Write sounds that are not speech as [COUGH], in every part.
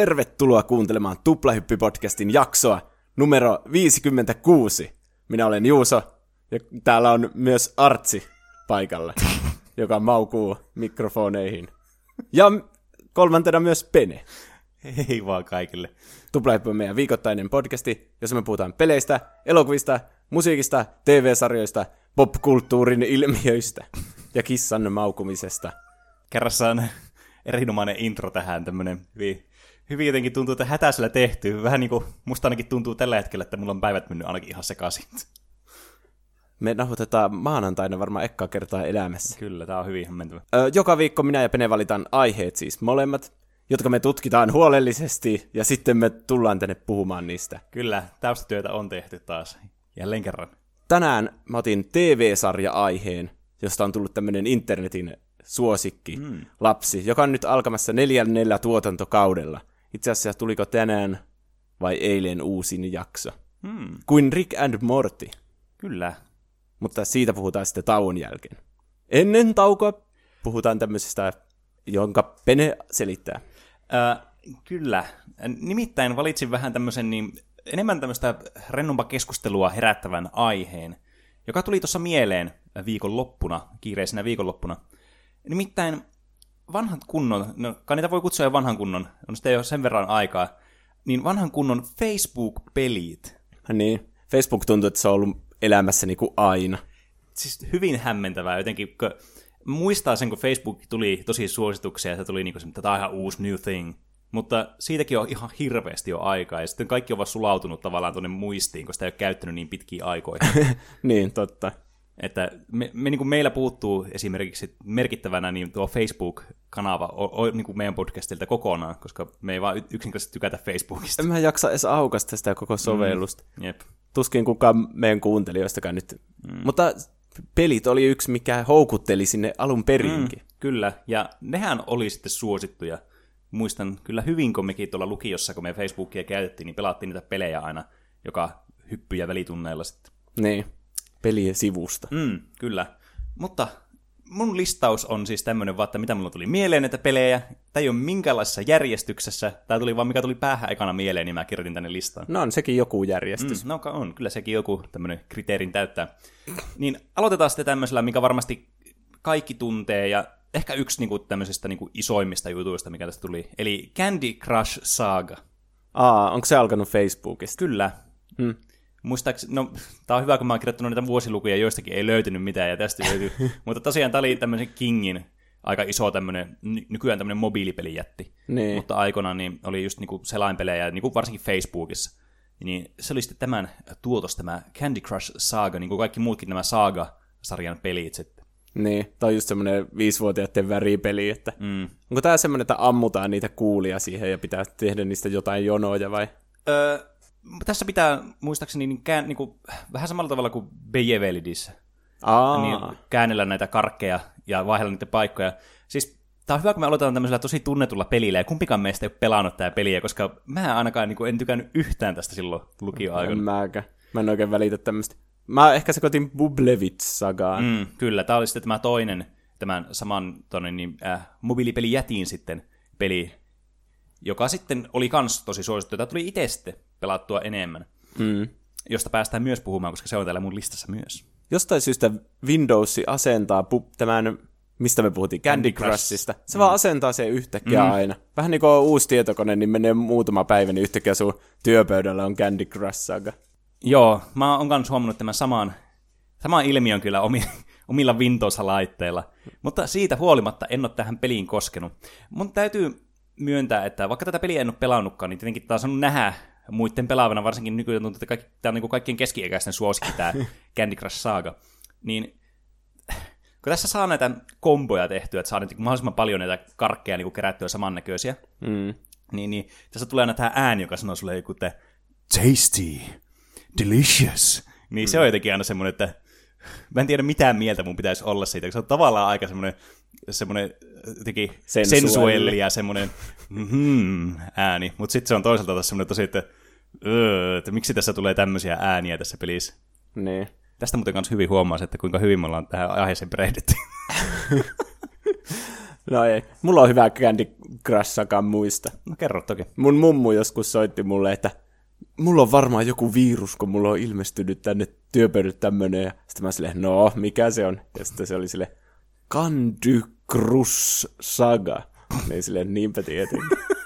tervetuloa kuuntelemaan Tuplahyppi-podcastin jaksoa numero 56. Minä olen Juuso, ja täällä on myös Artsi paikalla, [LAUGHS] joka maukuu mikrofoneihin. Ja kolmantena myös Pene. Hei vaan kaikille. Tuplahyppi on meidän viikoittainen podcasti, jossa me puhutaan peleistä, elokuvista, musiikista, TV-sarjoista, popkulttuurin ilmiöistä ja kissan maukumisesta. Kerrassaan erinomainen intro tähän, tämmönen hyvin, hyvin jotenkin tuntuu, että hätäisellä tehty. Vähän niin kuin musta ainakin tuntuu tällä hetkellä, että mulla on päivät mennyt ainakin ihan sekaisin. [LAUGHS] Me nauhoitetaan maanantaina varmaan ekkaa kertaa elämässä. Kyllä, tää on hyvin hämmentävä. Ö, joka viikko minä ja Pene valitaan aiheet siis molemmat, jotka me tutkitaan huolellisesti ja sitten me tullaan tänne puhumaan niistä. Kyllä, taustatyötä on tehty taas. Jälleen kerran. Tänään mä otin TV-sarja-aiheen, josta on tullut tämmöinen internetin suosikki mm. lapsi, joka on nyt alkamassa neljännellä tuotantokaudella. Itse asiassa tuliko tänään vai eilen uusin jakso. Hmm. Kuin Rick and Morty, Kyllä. mutta siitä puhutaan sitten tauon jälkeen. Ennen taukoa puhutaan tämmöisestä, jonka Pene selittää. Äh, kyllä. Nimittäin valitsin vähän tämmöisen niin, enemmän tämmöistä rennompaa keskustelua herättävän aiheen, joka tuli tuossa mieleen viikonloppuna, kiireisenä viikonloppuna. Nimittäin vanhat kunnon, no kai niitä voi kutsua jo vanhan kunnon, on sitten jo sen verran aikaa, niin vanhan kunnon Facebook-pelit. Niin, Facebook tuntuu, että se on ollut elämässä niin kuin aina. Siis hyvin hämmentävää jotenkin, kun muistaa sen, kun Facebook tuli tosi suosituksia, ja se tuli niinku se, että tämä on ihan uusi new thing. Mutta siitäkin on ihan hirveästi jo aikaa, ja sitten kaikki on vaan sulautunut tavallaan tuonne muistiin, koska sitä ei ole käyttänyt niin pitkiä aikoja. [LAUGHS] niin, totta. Että me, me, niin kuin meillä puuttuu esimerkiksi merkittävänä niin tuo Facebook-kanava o, o, niin kuin meidän podcastilta kokonaan, koska me ei vaan yksinkertaisesti tykätä Facebookista. En mä jaksa edes aukasta sitä koko sovellusta. Mm. Jep. Tuskin kukaan meidän kuuntelijoistakaan nyt. Mm. Mutta pelit oli yksi, mikä houkutteli sinne alun perinkin. Mm. Kyllä, ja nehän oli sitten suosittuja. Muistan kyllä hyvin, kun mekin tuolla lukiossa, kun me Facebookia käytettiin, niin pelattiin niitä pelejä aina, joka hyppyjä välitunneilla sitten. Niin, pelien sivusta. Mm, kyllä. Mutta mun listaus on siis tämmöinen vaan, että mitä mulla tuli mieleen näitä pelejä. Tämä ei ole minkäänlaisessa järjestyksessä. Tämä tuli vaan mikä tuli päähän ekana mieleen, niin mä kirjoitin tänne listaan. No on sekin joku järjestys. Mm, no on, kyllä sekin joku tämmöinen kriteerin täyttää. Niin aloitetaan sitten tämmöisellä, mikä varmasti kaikki tuntee, ja ehkä yksi niinku, tämmöisistä niinku, isoimmista jutuista, mikä tästä tuli. Eli Candy Crush Saga. Aa, onko se alkanut Facebookista? Kyllä. Hmm. Muistaakseni, no, tää on hyvä, kun mä oon kirjoittanut niitä vuosilukuja, joistakin ei löytynyt mitään, ja tästä löytyy. [LAUGHS] Mutta tosiaan tää oli tämmöisen Kingin aika iso tämmönen, ny- nykyään tämmönen mobiilipelijätti. Niin. Mutta aikoinaan niin oli just niinku selainpelejä, ja niinku varsinkin Facebookissa. Niin se oli sitten tämän tuotos, tämä Candy Crush Saga, niin kuin kaikki muutkin nämä Saga-sarjan pelit sitten. Niin, tai just semmoinen viisivuotiaiden väripeli, että Mm. onko tää semmoinen, että ammutaan niitä kuulia siihen ja pitää tehdä niistä jotain jonoja vai? Öö, tässä pitää muistaakseni niin kään, niin kuin, vähän samalla tavalla kuin Bejevelidissä. Aa, niin käännellä näitä karkkeja ja vaihdella niiden paikkoja. Siis tää on hyvä, kun me aloitetaan tämmöisellä tosi tunnetulla pelillä, ja kumpikaan meistä ei ole pelannut tää peliä, koska mä ainakaan niin kuin, en tykännyt yhtään tästä silloin en lukioaikana. mäkään. Mä en oikein välitä tämmöistä. Mä ehkä sekoitin Bublevits-sagaan. Mm, kyllä, tää oli sitten tämä toinen, tämän saman tonne, niin, äh, mobiilipeli jätiin sitten peli, joka sitten oli kans tosi suosittu. Tämä tuli itse sitten pelattua enemmän, Mm. josta päästään myös puhumaan, koska se on täällä mun listassa myös. Jostain syystä Windows asentaa pu- tämän, mistä me puhuttiin, Candy, Crush. Crushista. Se vaan asentaa sen yhtäkkiä Mm. aina. Vähän niin kuin on uusi tietokone, niin menee muutama päivä, niin yhtäkkiä sun työpöydällä on Candy Crush-saga. Joo, mä oon myös huomannut tämän saman, saman ilmiön kyllä omi, [LAUGHS] omilla Windows-laitteilla, mutta siitä huolimatta en ole tähän peliin koskenut. Mun täytyy myöntää, että vaikka tätä peliä en ole pelannutkaan, niin tietenkin taas on nähdä muiden pelaavana, varsinkin nykyään tuntuu, että kaikki, tämä on niin kuin kaikkien keski-ikäisten suosikki tämä [LAUGHS] Candy Crush Saga. Niin kun tässä saa näitä komboja tehtyä, että saa nyt mahdollisimman paljon näitä karkkeja niin kerättyä samannäköisiä, Mm. niin, niin tässä tulee aina tämä ääni, joka sanoo sulle joku, että tasty, delicious. Niin se on jotenkin aina semmoinen, että mä en tiedä mitä mieltä mun pitäisi olla siitä, koska se on tavallaan aika semmoinen, semmoinen jotenkin Sensuelli. ja semmoinen mm ääni, mutta sitten se on toisaalta taas semmoinen tosi, että, öö, että miksi tässä tulee tämmöisiä ääniä tässä pelissä. Niin. Tästä muuten kanssa hyvin huomaa, että kuinka hyvin me ollaan tähän aiheeseen perehdytty. [LAUGHS] No ei. Mulla on hyvä Candy Crush muista. No kerro toki. Mun mummu joskus soitti mulle, että mulla on varmaan joku virus, kun mulla on ilmestynyt tänne työpöydälle tämmönen. Ja sitten mä silleen, no, mikä se on? Ja sitten se oli sille Candy Crush Saga. Niin silleen, niinpä tietenkin. [LAUGHS]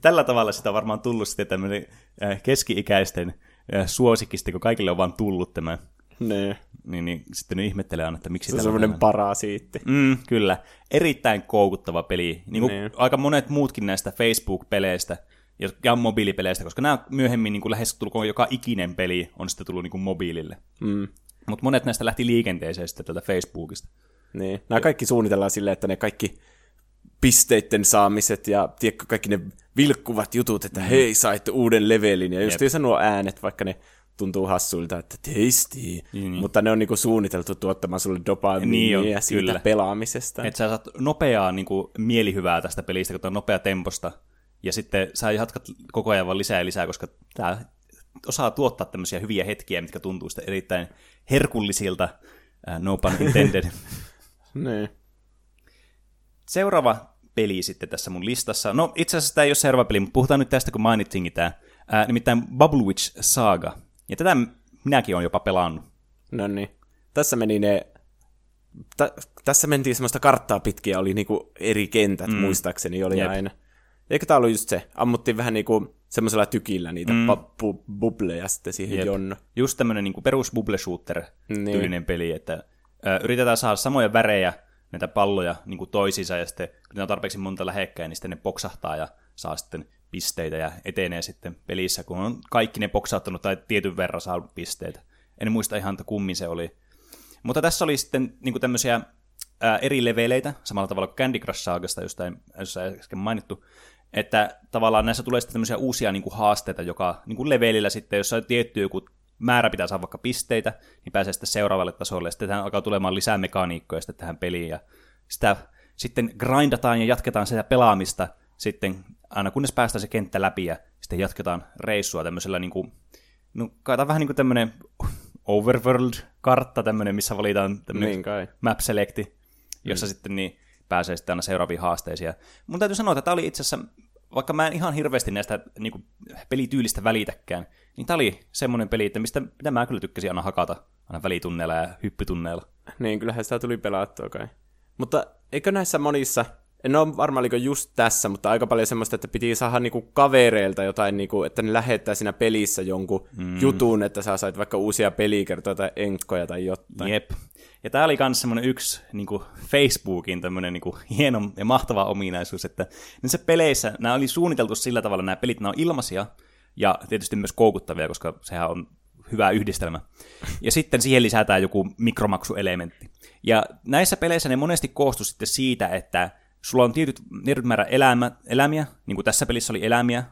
Tällä tavalla sitä on varmaan tullut sitten tämmöinen äh, keski-ikäisten äh, suosikkista, kun kaikille on vaan tullut tämä. Ne. Niin, niin sitten ne ihmettelee aina, että miksi Se on semmoinen parasiitti. Mm, kyllä. Erittäin koukuttava peli. Niin kuin Niin. aika monet muutkin näistä Facebook-peleistä ja mobiilipeleistä, koska nämä myöhemmin niin kuin lähes tulkoon joka ikinen peli on sitten tullut niin kuin mobiilille. Mm. Mutta monet näistä lähti liikenteeseen sitten tältä Facebookista. Niin. Nämä kaikki suunnitellaan silleen, että ne kaikki pisteitten saamiset ja tiedätkö, kaikki ne vilkkuvat jutut, että hei, sait uuden levelin. Ja just nuo äänet, vaikka ne tuntuu hassuilta, että tasty. Niin. Mutta ne on niinku suunniteltu tuottamaan sulle dopamiinia Niin on, ja siitä kyllä. pelaamisesta. Että sä saat nopeaa niin kuin, mielihyvää tästä pelistä, kun on nopea temposta. Ja sitten sä jatkat koko ajan vaan lisää ja lisää, koska tämä osaa tuottaa tämmöisiä hyviä hetkiä, mitkä tuntuu sitten erittäin herkullisilta. Uh, no pun intended. [LAUGHS] Niin. Seuraava peli sitten tässä mun listassa. No itse asiassa tämä ei ole seuraava peli, mutta puhutaan nyt tästä, kun mainitsinkin tämä. Ää, nimittäin Bubble Witch Saga. Ja tätä minäkin olen jopa pelannut. No niin. Tässä meni ne... Tä, tässä mentiin semmoista karttaa pitkin ja oli niinku eri kentät, mm. muistaakseni oli Jep. aina. Eikö tää ollut just se? Ammuttiin vähän niinku semmoisella tykillä niitä mm. bu- bubleja sitten siihen Jep. jonno. Just tämmönen niin perus bubble shooter Niin. tyylinen peli, että ö, yritetään saada samoja värejä, näitä palloja niin kuin toisiinsa, ja sitten kun ne on tarpeeksi monta lähekkäin, niin sitten ne poksahtaa ja saa sitten pisteitä ja etenee sitten pelissä, kun on kaikki ne poksauttanut tai tietyn verran saa pisteitä. En muista ihan, että kummin se oli. Mutta tässä oli sitten niin tämmöisiä ää, eri leveleitä, samalla tavalla kuin Candy Crush Saagasta, josta josta äsken mainittu, että tavallaan näissä tulee sitten tämmöisiä uusia niin kuin haasteita, joka niin kuin levelillä sitten, jos on tietty joku määrä pitää saada vaikka pisteitä, niin pääsee sitten seuraavalle tasolle, ja sitten tähän alkaa tulemaan lisää mekaniikkoja sitten tähän peliin, ja sitä sitten grindataan ja jatketaan sitä pelaamista sitten aina kunnes päästään se kenttä läpi, ja sitten jatketaan reissua tämmöisellä niin kuin, no kai on vähän niin kuin tämmöinen overworld-kartta tämmöinen, missä valitaan tämmöinen Niin kai. map selecti, jossa mm. sitten niin pääsee sitten aina seuraaviin haasteisiin. Mun täytyy sanoa, että tämä oli itse asiassa, vaikka mä en ihan hirveästi näistä niin kuin, pelityylistä välitäkään, niin tämä oli semmoinen peli, että mistä, mitä mä kyllä tykkäsin aina hakata aina välitunneilla ja hyppytunneilla. Niin, kyllähän sitä tuli pelattua kai. Mutta eikö näissä monissa, en ole varma oliko just tässä, mutta aika paljon semmoista, että piti saada niinku kavereilta jotain, niinku, että ne lähettää siinä pelissä jonkun mm. jutun, että sä sait vaikka uusia pelikertoja tai enkkoja tai jotain. Jep. Ja tämä oli myös semmoinen yksi niin kuin Facebookin tämmöinen niin kuin hieno ja mahtava ominaisuus, että näissä peleissä, nämä oli suunniteltu sillä tavalla, nämä pelit, nämä on ilmaisia ja tietysti myös koukuttavia, koska sehän on hyvä yhdistelmä. Ja sitten siihen lisätään joku mikromaksuelementti. Ja näissä peleissä ne monesti koostu sitten siitä, että sulla on tietyt, tietyt määrä elämä, elämiä, niin kuin tässä pelissä oli elämiä,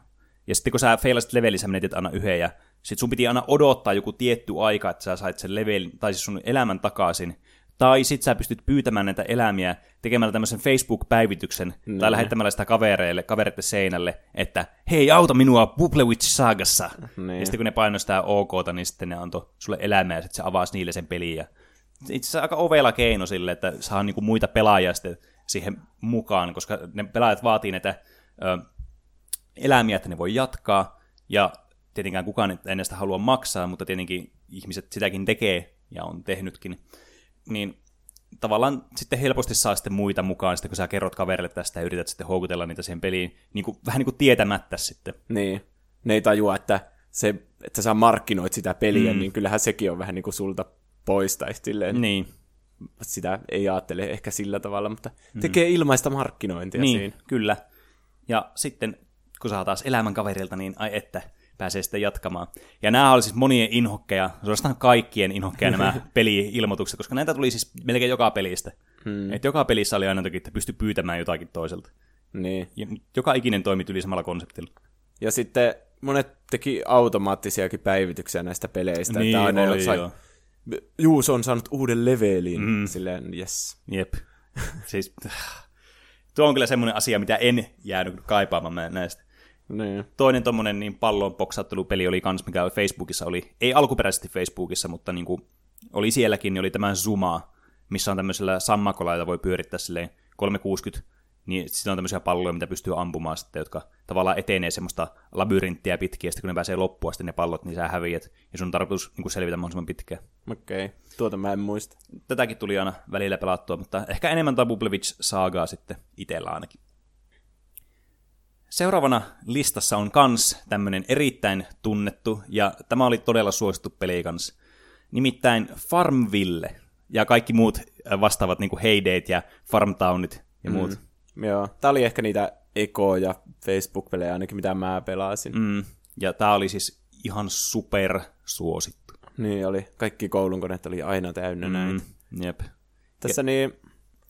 ja sitten kun sä feilasit levelissä, menetit aina yhden, ja sitten sun piti aina odottaa joku tietty aika, että sä sait sen levelin, tai siis sun elämän takaisin. Tai sit sä pystyt pyytämään näitä elämiä tekemällä tämmöisen Facebook-päivityksen, no. tai lähettämällä sitä kavereille, kavereiden seinälle, että hei, auta minua Bubble Witch Saagassa. Niin. Ja sitten kun ne painoi sitä OKta, niin sitten ne antoi sulle elämää, ja sitten se avasi niille sen pelin. Ja itse asiassa aika ovela keino sille, että saa niinku muita pelaajia sitten siihen mukaan, koska ne pelaajat vaatii näitä ö, eläimiä, että ne voi jatkaa, ja tietenkään kukaan ei sitä halua maksaa, mutta tietenkin ihmiset sitäkin tekee, ja on tehnytkin, niin tavallaan sitten helposti saa sitten muita mukaan, sitten kun sä kerrot kaverille tästä ja yrität sitten houkutella niitä siihen peliin, niin kuin, vähän niin kuin tietämättä sitten. Niin. Ne ei tajua, että, se, että sä markkinoit sitä peliä, mm. niin kyllähän sekin on vähän niin kuin sulta pois, tai silleen, Niin, sitä ei ajattele ehkä sillä tavalla, mutta tekee ilmaista markkinointia niin siinä. kyllä. Ja sitten kun saa taas elämän kaverilta, niin ai että, pääsee sitten jatkamaan. Ja nämä oli siis monien inhokkeja, suorastaan kaikkien inhokkeja nämä [LAUGHS] peli-ilmoitukset, koska näitä tuli siis melkein joka pelistä. Hmm. Et joka pelissä oli aina jotakin, että pystyi pyytämään jotakin toiselta. Niin. Ja joka ikinen toimi yli samalla konseptilla. Ja sitten monet teki automaattisiakin päivityksiä näistä peleistä. Niin, että aina oli jossain, joo. Juus on saanut uuden levelin. Mm. Silleen, yes. Jep. siis, tuo on kyllä semmoinen asia, mitä en jäänyt kaipaamaan näistä. Niin. Toinen tommonen niin pallon poksauttelupeli oli kans, mikä Facebookissa oli, ei alkuperäisesti Facebookissa, mutta niin kuin oli sielläkin, niin oli tämä Zuma, missä on tämmöisellä sammakolla, jota voi pyörittää silleen 360, niin sitten on tämmöisiä palloja, mitä pystyy ampumaan sitten, jotka tavallaan etenee semmoista labyrinttiä pitkin, ja sitten kun ne pääsee loppuun asti ne pallot, niin sä häviät, ja sun on tarkoitus niin kuin selvitä mahdollisimman pitkään. Okei, okay. tuota mä en muista. Tätäkin tuli aina välillä pelattua, mutta ehkä enemmän Tabublevich saagaa sitten itsellä ainakin. Seuraavana listassa on kans tämmönen erittäin tunnettu, ja tämä oli todella suosittu peli kans. Nimittäin Farmville ja kaikki muut vastaavat niin kuin Heydayt ja Farmtownit ja muut. Mm. Joo, tää oli ehkä niitä Eko- ja Facebook-pelejä ainakin, mitä mä pelasin. Mm. Ja tää oli siis ihan super suosittu. Niin oli. Kaikki koulun koneet oli aina täynnä mm. näitä. Jep. Tässä ja... niin,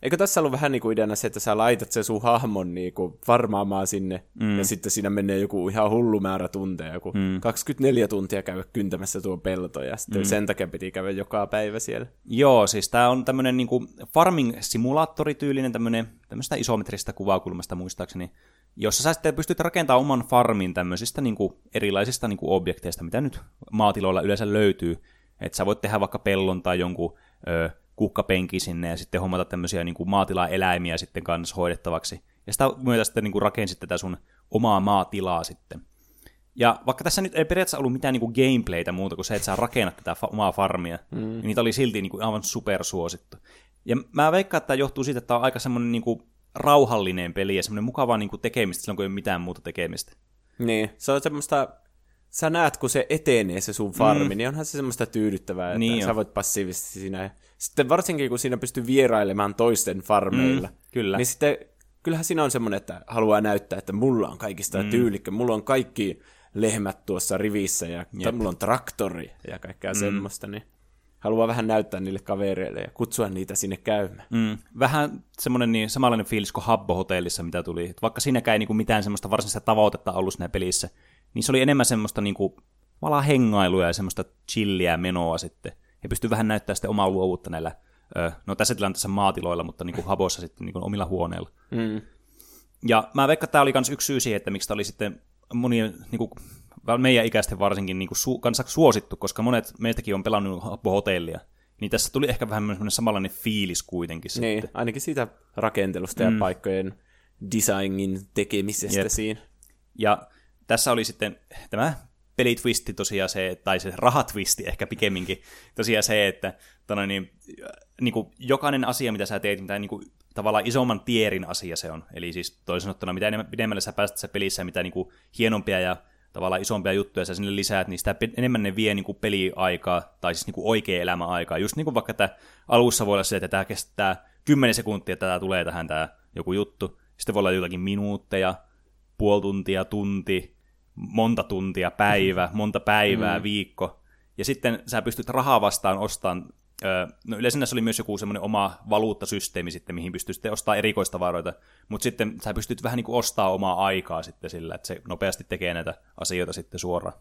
eikö tässä ollut vähän niin kuin ideana se, että sä laitat sen sun hahmon niin kuin varmaamaan sinne, mm. ja sitten siinä menee joku ihan hullu määrä tunteja, joku mm. 24 tuntia käydä kyntämässä tuo pelto, ja sitten mm. sen takia piti käydä joka päivä siellä. Joo, siis tämä on tämmöinen niin farming-simulaattorityylinen, tämmöinen, tämmöistä isometristä kuvakulmasta muistaakseni, jossa sä sitten pystyt rakentamaan oman farmin tämmöisistä niin kuin, erilaisista niin kuin objekteista, mitä nyt maatiloilla yleensä löytyy. Että sä voit tehdä vaikka pellon tai jonkun ö, kukkapenki sinne ja sitten hommata tämmöisiä niin kuin maatilaeläimiä sitten kanssa hoidettavaksi. Ja sitä myötä sitten niin kuin rakensit tätä sun omaa maatilaa sitten. Ja vaikka tässä nyt ei periaatteessa ollut mitään niin kuin gameplaytä muuta kuin se, että sä rakennat tätä fa- omaa farmia, mm. niin niitä oli silti niin kuin aivan supersuosittu. Ja mä veikkaan, että tämä johtuu siitä, että tämä on aika semmoinen niin kuin rauhallinen peli ja semmoinen mukavaa niin kuin tekemistä silloin, kun ei ole mitään muuta tekemistä. Niin, se on semmoista, sä näet, kun se etenee se sun farmi, mm. niin onhan se semmoista tyydyttävää, että niin sä voit passiivisesti siinä. Sitten varsinkin, kun siinä pystyy vierailemaan toisten farmeilla, mm, kyllä. niin sitten kyllähän siinä on semmoinen, että haluaa näyttää, että mulla on kaikista mm. tyylikkä, mulla on kaikki lehmät tuossa rivissä ja Jep. mulla on traktori ja kaikkea mm. semmoista, niin haluaa vähän näyttää niille kavereille ja kutsua niitä sinne käymään. Mm. Vähän semmoinen niin samanlainen fiilis kuin Habbo-hotellissa, mitä tuli. Et vaikka siinäkään ei niinku mitään semmoista varsinaista tavoitetta ollut siinä pelissä, niin se oli enemmän semmoista niinku valaa hengailua ja semmoista chilliä menoa sitten. Ja pystyy vähän näyttämään sitten omaa luovuutta näillä, no tässä tilanteessa maatiloilla, mutta niinku Habossa sitten niinku omilla huoneilla. Mm. Ja mä veikkaan, että tämä oli myös yksi syy siihen, että miksi tämä oli sitten monien niinku, meidän ikäisten varsinkin niin kuin su- kanssa suosittu, koska monet meistäkin on pelannut hotellia. Niin tässä tuli ehkä vähän semmoinen samanlainen fiilis kuitenkin. Niin, sitten. ainakin siitä rakentelusta mm. ja paikkojen designin tekemisestä Jep. siinä. Ja tässä oli sitten tämä pelitwisti tosiaan se, tai se rahatwisti ehkä pikemminkin, tosiaan se, että tona, niin, niin kuin jokainen asia, mitä sä teet, mitä niin kuin, tavallaan isomman tierin asia se on. Eli siis toisin sanottuna, mitä enemmän, pidemmälle sä pääset tässä pelissä, mitä niin kuin, hienompia ja tavallaan isompia juttuja sä sinne lisäät, niin sitä enemmän ne vie niin kuin peliaikaa, tai siis niin kuin oikea elämäaikaa. Just niin kuin vaikka että alussa voi olla se, että tämä kestää 10 sekuntia, että tämä tulee tähän tämä joku juttu. Sitten voi olla jotakin minuutteja, puoli tuntia, tunti, monta tuntia, päivä, monta päivää, mm. viikko. Ja sitten sä pystyt rahaa vastaan ostamaan no yleensä näissä oli myös joku semmoinen oma valuuttasysteemi sitten, mihin pystyy sitten ostamaan erikoistavaroita, mutta sitten sä pystyt vähän niin kuin ostaa omaa aikaa sitten sillä, että se nopeasti tekee näitä asioita sitten suoraan.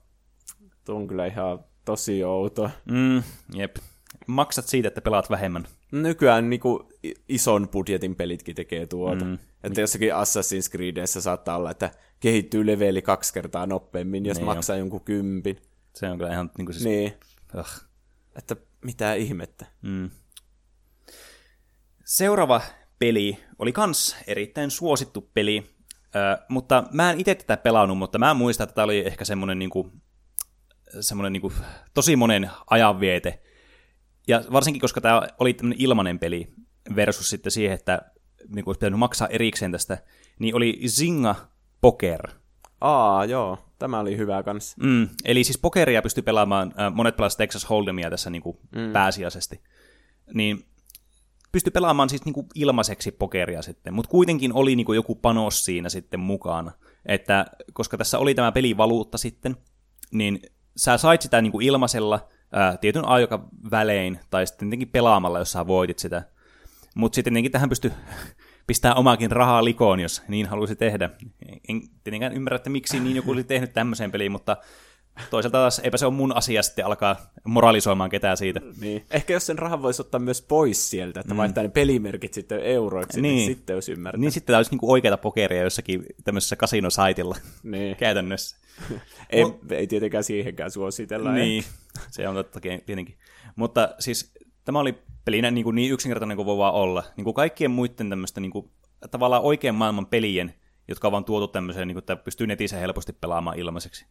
Tuo on kyllä ihan tosi outo. Mm, jep. Maksat siitä, että pelaat vähemmän. Nykyään niin kuin ison budjetin pelitkin tekee tuota. Mm. Että jossakin Assassin's Creedissä saattaa olla, että kehittyy leveli kaksi kertaa nopeammin, jos niin maksaa jo. jonkun kympin. Se on kyllä ihan niin kuin siis... Niin. Ugh. Että mitä ihmettä. Mm. Seuraava peli oli kans erittäin suosittu peli, äh, mutta mä en itse tätä pelannut, mutta mä muistan, että tämä oli ehkä semmoinen niinku, semmoinen niinku, tosi monen ajanviete. Ja varsinkin, koska tämä oli tämmöinen ilmanen peli versus sitten siihen, että niinku, olisi pitänyt maksaa erikseen tästä, niin oli Zinga Poker. Aa, joo. Tämä oli hyvä kanssa. Mm, eli siis pokeria pystyy pelaamaan, äh, monet pelasivat Texas Hold'emia tässä niin kuin mm. pääsiäisesti. Niin pystyi pelaamaan siis niin kuin ilmaiseksi pokeria sitten, mutta kuitenkin oli niin kuin joku panos siinä sitten mukana. Että koska tässä oli tämä pelivaluutta sitten, niin sä sait sitä niin kuin ilmaisella ää, tietyn aika välein, tai sitten tietenkin pelaamalla, jos sä voitit sitä. Mutta sitten tietenkin tähän pystyi [LAUGHS] pistää omaakin rahaa likoon, jos niin halusi tehdä. En tietenkään ymmärrä, että miksi niin joku olisi tehnyt tämmöiseen peliin, mutta toisaalta taas eipä se ole mun asia sitten alkaa moralisoimaan ketään siitä. Niin. Ehkä jos sen rahan voisi ottaa myös pois sieltä, että mm. vaihtaa ne pelimerkit sitten euroiksi, niin, niin sitten olisi ymmärtää. Niin sitten tämä olisi niinku oikeita pokeria jossakin tämmöisessä kasinosaitilla niin. [LAUGHS] käytännössä. ei, Mut, ei tietenkään siihenkään suositella. Niin, [LAUGHS] se on totta tietenkin. Mutta siis tämä oli pelinä niin, kuin niin yksinkertainen kuin voi vaan olla. Niin kuin kaikkien muiden tämmöistä niin kuin, tavallaan oikean maailman pelien, jotka on vaan tuotu tämmöiseen, niin kuin, että pystyy netissä helposti pelaamaan ilmaiseksi.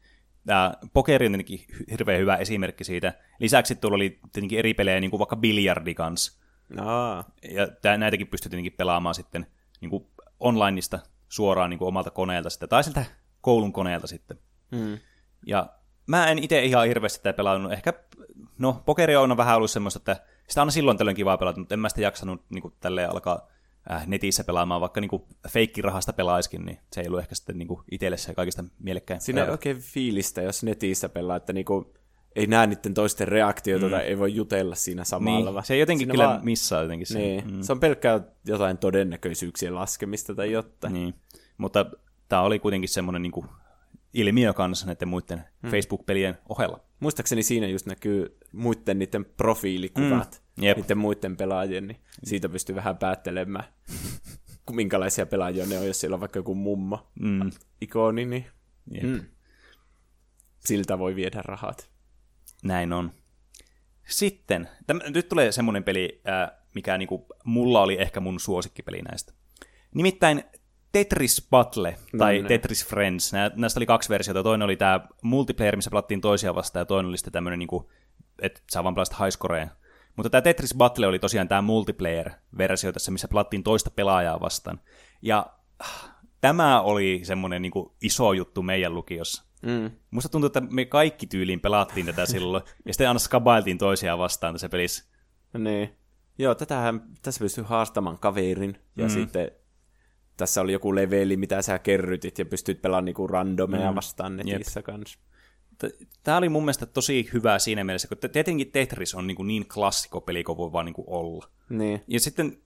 Tämä pokeri on tietenkin hirveän hyvä esimerkki siitä. Lisäksi tuolla oli tietenkin eri pelejä, niin kuin vaikka biljardi kanssa. Aa. Ja tää, näitäkin pystyy tietenkin pelaamaan sitten niin kuin onlineista suoraan niin kuin omalta koneelta sitten, tai siltä koulun koneelta sitten. Mm. Ja mä en itse ihan hirveästi sitä pelannut. Ehkä, no, pokeri on vähän ollut semmoista, että sitä on silloin tällöin kivaa pelata, mutta en mä sitä jaksanut niin kuin, tälleen alkaa äh, netissä pelaamaan, vaikka niin kuin, feikkirahasta pelaiskin, niin se ei ollut ehkä sitten niin kuin, itselle se kaikista mielekkäin. Siinä ei oikein fiilistä, jos netissä pelaa, että niinku, ei näe niiden toisten reaktioita mm. tai ei voi jutella siinä samalla. niin, se jotenkin siinä kyllä vaan- missaa jotenkin sen. Niin, mm. se on pelkkää jotain todennäköisyyksien laskemista tai jotain. Niin. Mutta tämä oli kuitenkin semmoinen niin kuin, ilmiö kanssa näiden muiden Hmm. Facebook-pelien ohella. Muistaakseni siinä just näkyy muiden niiden profiilikuvat, Mm, jep. niiden muiden pelaajien, niin siitä pystyy vähän päättelemään, minkälaisia pelaajia ne on, jos siellä on vaikka joku mummo Mm. ikoni, niin Jep. mm. siltä voi viedä rahat. Näin on. Sitten, täm, nyt tulee semmoinen peli, ää, mikä niinku, mulla oli ehkä mun suosikkipeli näistä. Nimittäin Tetris Battle tai niin. Tetris Friends. Nää, näistä oli kaksi versiota. Toinen oli tämä multiplayer, missä pelattiin toisia vastaan, ja toinen oli sitten tämmöinen, niinku, että saa vaan pelata highscoreen. Mutta tämä Tetris Battle oli tosiaan tämä multiplayer-versio tässä, missä pelattiin toista pelaajaa vastaan. Ja ah, tämä oli semmoinen niinku, iso juttu meidän lukiossa. Mm. Musta tuntuu, että me kaikki tyyliin pelattiin tätä silloin, [LAUGHS] ja sitten aina skabailtiin toisiaan vastaan tässä pelissä. Niin. Joo, tätähän, tässä pystyy haastamaan kaverin, ja mm. sitten tässä oli joku leveli, mitä sä kerrytit, ja pystyt pelaamaan niinku randomeja Mm. vastaan netissä kanssa. Tämä oli mun mielestä tosi hyvä siinä mielessä, kun tietenkin Tetris on niin, kuin niin klassikko peli kuin voi vaan niin kuin olla. Niin. Ja sitten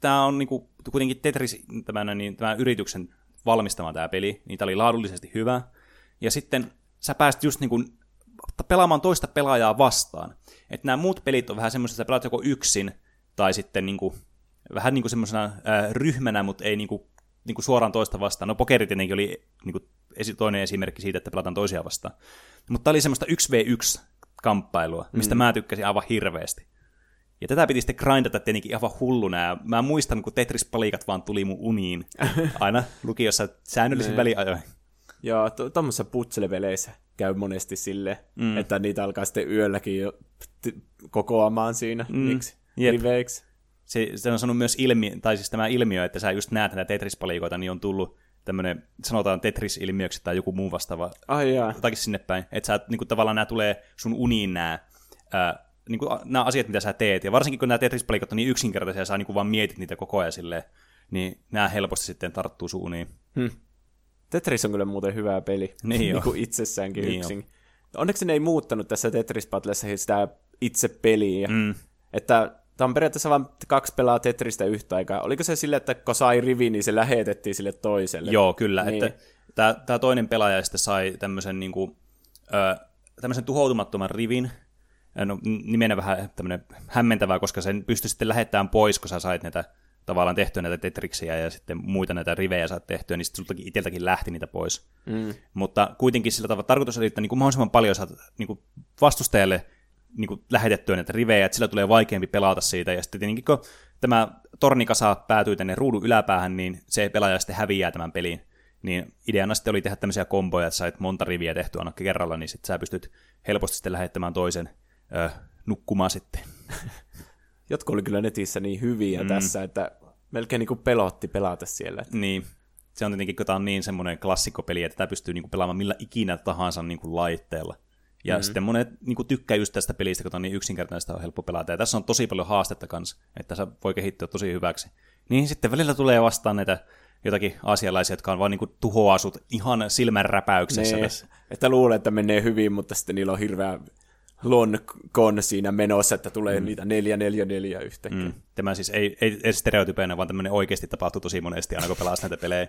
tämä on niin kuin, kuitenkin Tetris, tämän, niin, tämän yrityksen valmistama tämä peli, niin tämä oli laadullisesti hyvä. Ja sitten sä pääsit just niin kuin pelaamaan toista pelaajaa vastaan. Että nämä muut pelit on vähän semmoista, että sä pelaat joko yksin, tai sitten niin kuin, vähän niin kuin semmoisena ää, ryhmänä, mutta ei niin kuin, niin kuin suoraan toista vastaan. No pokeri tietenkin oli niin kuin toinen esimerkki siitä, että pelataan toisia vastaan. Mutta tämä oli semmoista 1v1-kamppailua, mistä mm. mä tykkäsin aivan hirveästi. Ja tätä piti sitten grindata tietenkin aivan hulluna. Ja mä muistan, kun Tetris-palikat vaan tuli mun uniin. [LAUGHS] Aina lukiossa säännöllisin väliajoin. Joo, tuommoisissa putseleveleissä käy monesti sille, mm. että niitä alkaa sitten yölläkin jo t- kokoamaan siinä Mm. Jep. riveiksi. Se, se on sanonut myös ilmi, tai siis tämä ilmiö, että sä just näet näitä Tetris-palikoita, niin on tullut tämmöinen, sanotaan Tetris-ilmiöksi tai joku muu vastaava, Ai jaa. jotakin sinne päin. Että sä, niin kuin, tavallaan nämä tulee sun uniin nämä, ää, niin kuin, nämä asiat, mitä sä teet. Ja varsinkin kun nämä Tetris-palikot on niin yksinkertaisia, ja sä niin kuin vaan mietit niitä koko ajan silleen, niin nämä helposti sitten tarttuu sun uniin. Hm. Tetris on kyllä muuten hyvä peli, Niin [LAUGHS] niin kuin itsessäänkin Niin yksin. Onneksi ne ei muuttanut tässä Tetris Battlessa sitä itse peliä, Mm. että tämä on periaatteessa vain kaksi pelaa Tetristä yhtä aikaa. Oliko se sille, että kun sai rivi, niin se lähetettiin sille toiselle? Joo, kyllä. Niin. Että tämä, tämä toinen pelaaja sitten sai tämmöisen, niin kuin, ö, tämmöisen tuhoutumattoman rivin. No, nimenä vähän tämmöinen hämmentävää, koska sen pystyi sitten lähettämään pois, kun sä sait näitä tavallaan tehtyä näitä tetriksiä ja sitten muita näitä rivejä saat tehtyä, niin sitten sultakin itseltäkin lähti niitä pois. Mm. Mutta kuitenkin sillä tavalla tarkoitus oli, että niin kuin mahdollisimman paljon saat niin kuin vastustajalle niin kuin lähetettyä näitä rivejä, että sillä tulee vaikeampi pelata siitä. Ja sitten tietenkin kun tämä tornikasa päätyy tänne ruudun yläpäähän, niin se pelaaja sitten häviää tämän pelin. Niin ideana sitten oli tehdä tämmöisiä komboja, että sait monta riviä tehtyä aina kerralla, niin sitten sä pystyt helposti sitten lähettämään toisen ö, nukkumaan sitten. [LAUGHS] Jotkut oli kyllä netissä niin hyviä Mm. tässä, että melkein niin kuin pelotti pelata siellä. Niin, se on tietenkin, kun tämä on niin semmoinen klassikkopeli, että tämä pystyy niinku pelaamaan millä ikinä tahansa niinku laitteella. Ja mm. sitten monet niinku tykkää just tästä pelistä, kun on niin yksinkertaista on helppo pelata. Ja tässä on tosi paljon haastetta kanssa, että se voi kehittyä tosi hyväksi. Niin sitten välillä tulee vastaan näitä jotakin aasialaisia, jotka on vaan niinku tuhoaa sut ihan silmänräpäyksessä Ne, tässä. että luulee, että menee hyvin, mutta sitten niillä on hirveä lonkon siinä menossa, että tulee mm. niitä neljä, neljä, neljä yhtäkkiä. Mm. Mm. Tämä siis ei, ei, ei stereotypeina, vaan tämmöinen oikeasti tapahtuu tosi monesti aina, kun pelaa näitä pelejä.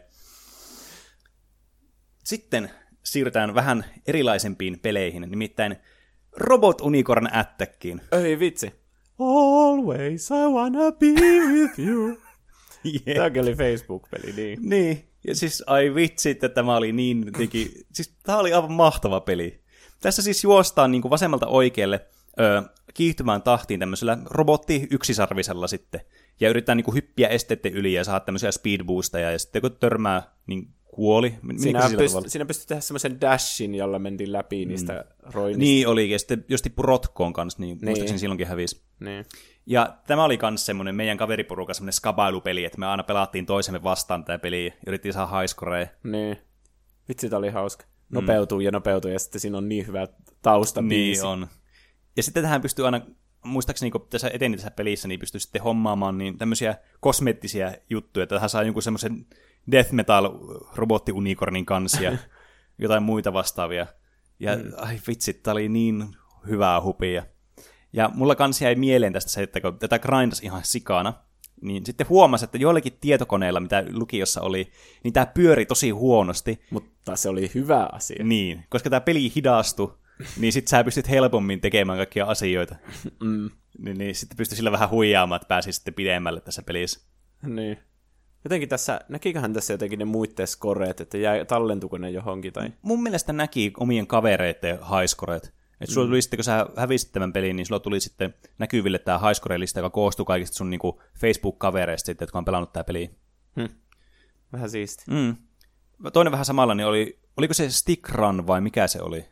Sitten siirrytään vähän erilaisempiin peleihin, nimittäin Robot Unicorn Attackiin. Ei vitsi. Always I wanna be with you. [LAUGHS] Yeah. Tämä oli Facebook-peli, niin. Niin, ja siis ai vitsi, että tämä oli niin jotenkin, siis tämä oli aivan mahtava peli. Tässä siis juostaan niin kuin vasemmalta oikealle ö, kiihtyvään tahtiin tämmöisellä robotti yksisarvisella sitten. Ja yrittää niin kuin hyppiä esteiden yli ja saada tämmöisiä speed boosteja, ja sitten kun törmää, niin kuoli. Menikö Siinä, pyst- siinä pystyi tehdä semmoisen dashin, jolla mentiin läpi niistä roinista. Niin olikin, ja sitten jos tippui rotkoon kanssa, niin, Niin. muistaakseni silloinkin hävisi. Niin. Ja tämä oli myös semmoinen meidän kaveriporukan semmoinen skabailupeli, että me aina pelattiin toisemme vastaan tätä peliä ja yritettiin saada haiskoreja. niin. Vitsi, tää oli hauska. Nopeutuu ja nopeutuu, ja sitten siinä on niin hyvä taustabiisi. Niin on. Ja sitten tähän pystyy aina, muistaakseni kun tässä eteni tässä pelissä, niin pystyy sitten hommaamaan niin tämmöisiä kosmeettisia juttuja, että tähän saa jonkun semmoisen death metal robottiunikornin kanssa ja [LAUGHS] jotain muita vastaavia. Ja mm. ai vitsi, tää oli niin hyvää hupia. Ja mulla kanssa jäi mieleen tästä se, että kun tätä grindas ihan sikana, niin sitten huomasi, että joillakin tietokoneilla, mitä lukiossa oli, niin tämä pyöri tosi huonosti. Mutta se oli hyvä asia. Niin, koska tämä peli hidastui, niin sit sä pystyt helpommin tekemään kaikkia asioita. Mm. Niin, niin sitten pystyi sillä vähän huijaamaan, että pääsi sitten pidemmälle tässä pelissä. Niin. Jotenkin tässä, näkiköhän tässä jotenkin ne muitten skoreet, että jäi, tallentuko ne johonkin tai... Mun mielestä näki omien kavereiden haiskoreet. Että sulla tuli sitten, kun sä hävisit tämän pelin, niin sulla tuli sitten näkyville tämä haiskorelista, joka koostuu kaikista sun niinku Facebook-kavereista sitten, jotka on pelannut tämä peli. Hm. Vähän siisti. Mm. Toinen vähän samalla, niin oli, oliko se Stick Run vai mikä se oli?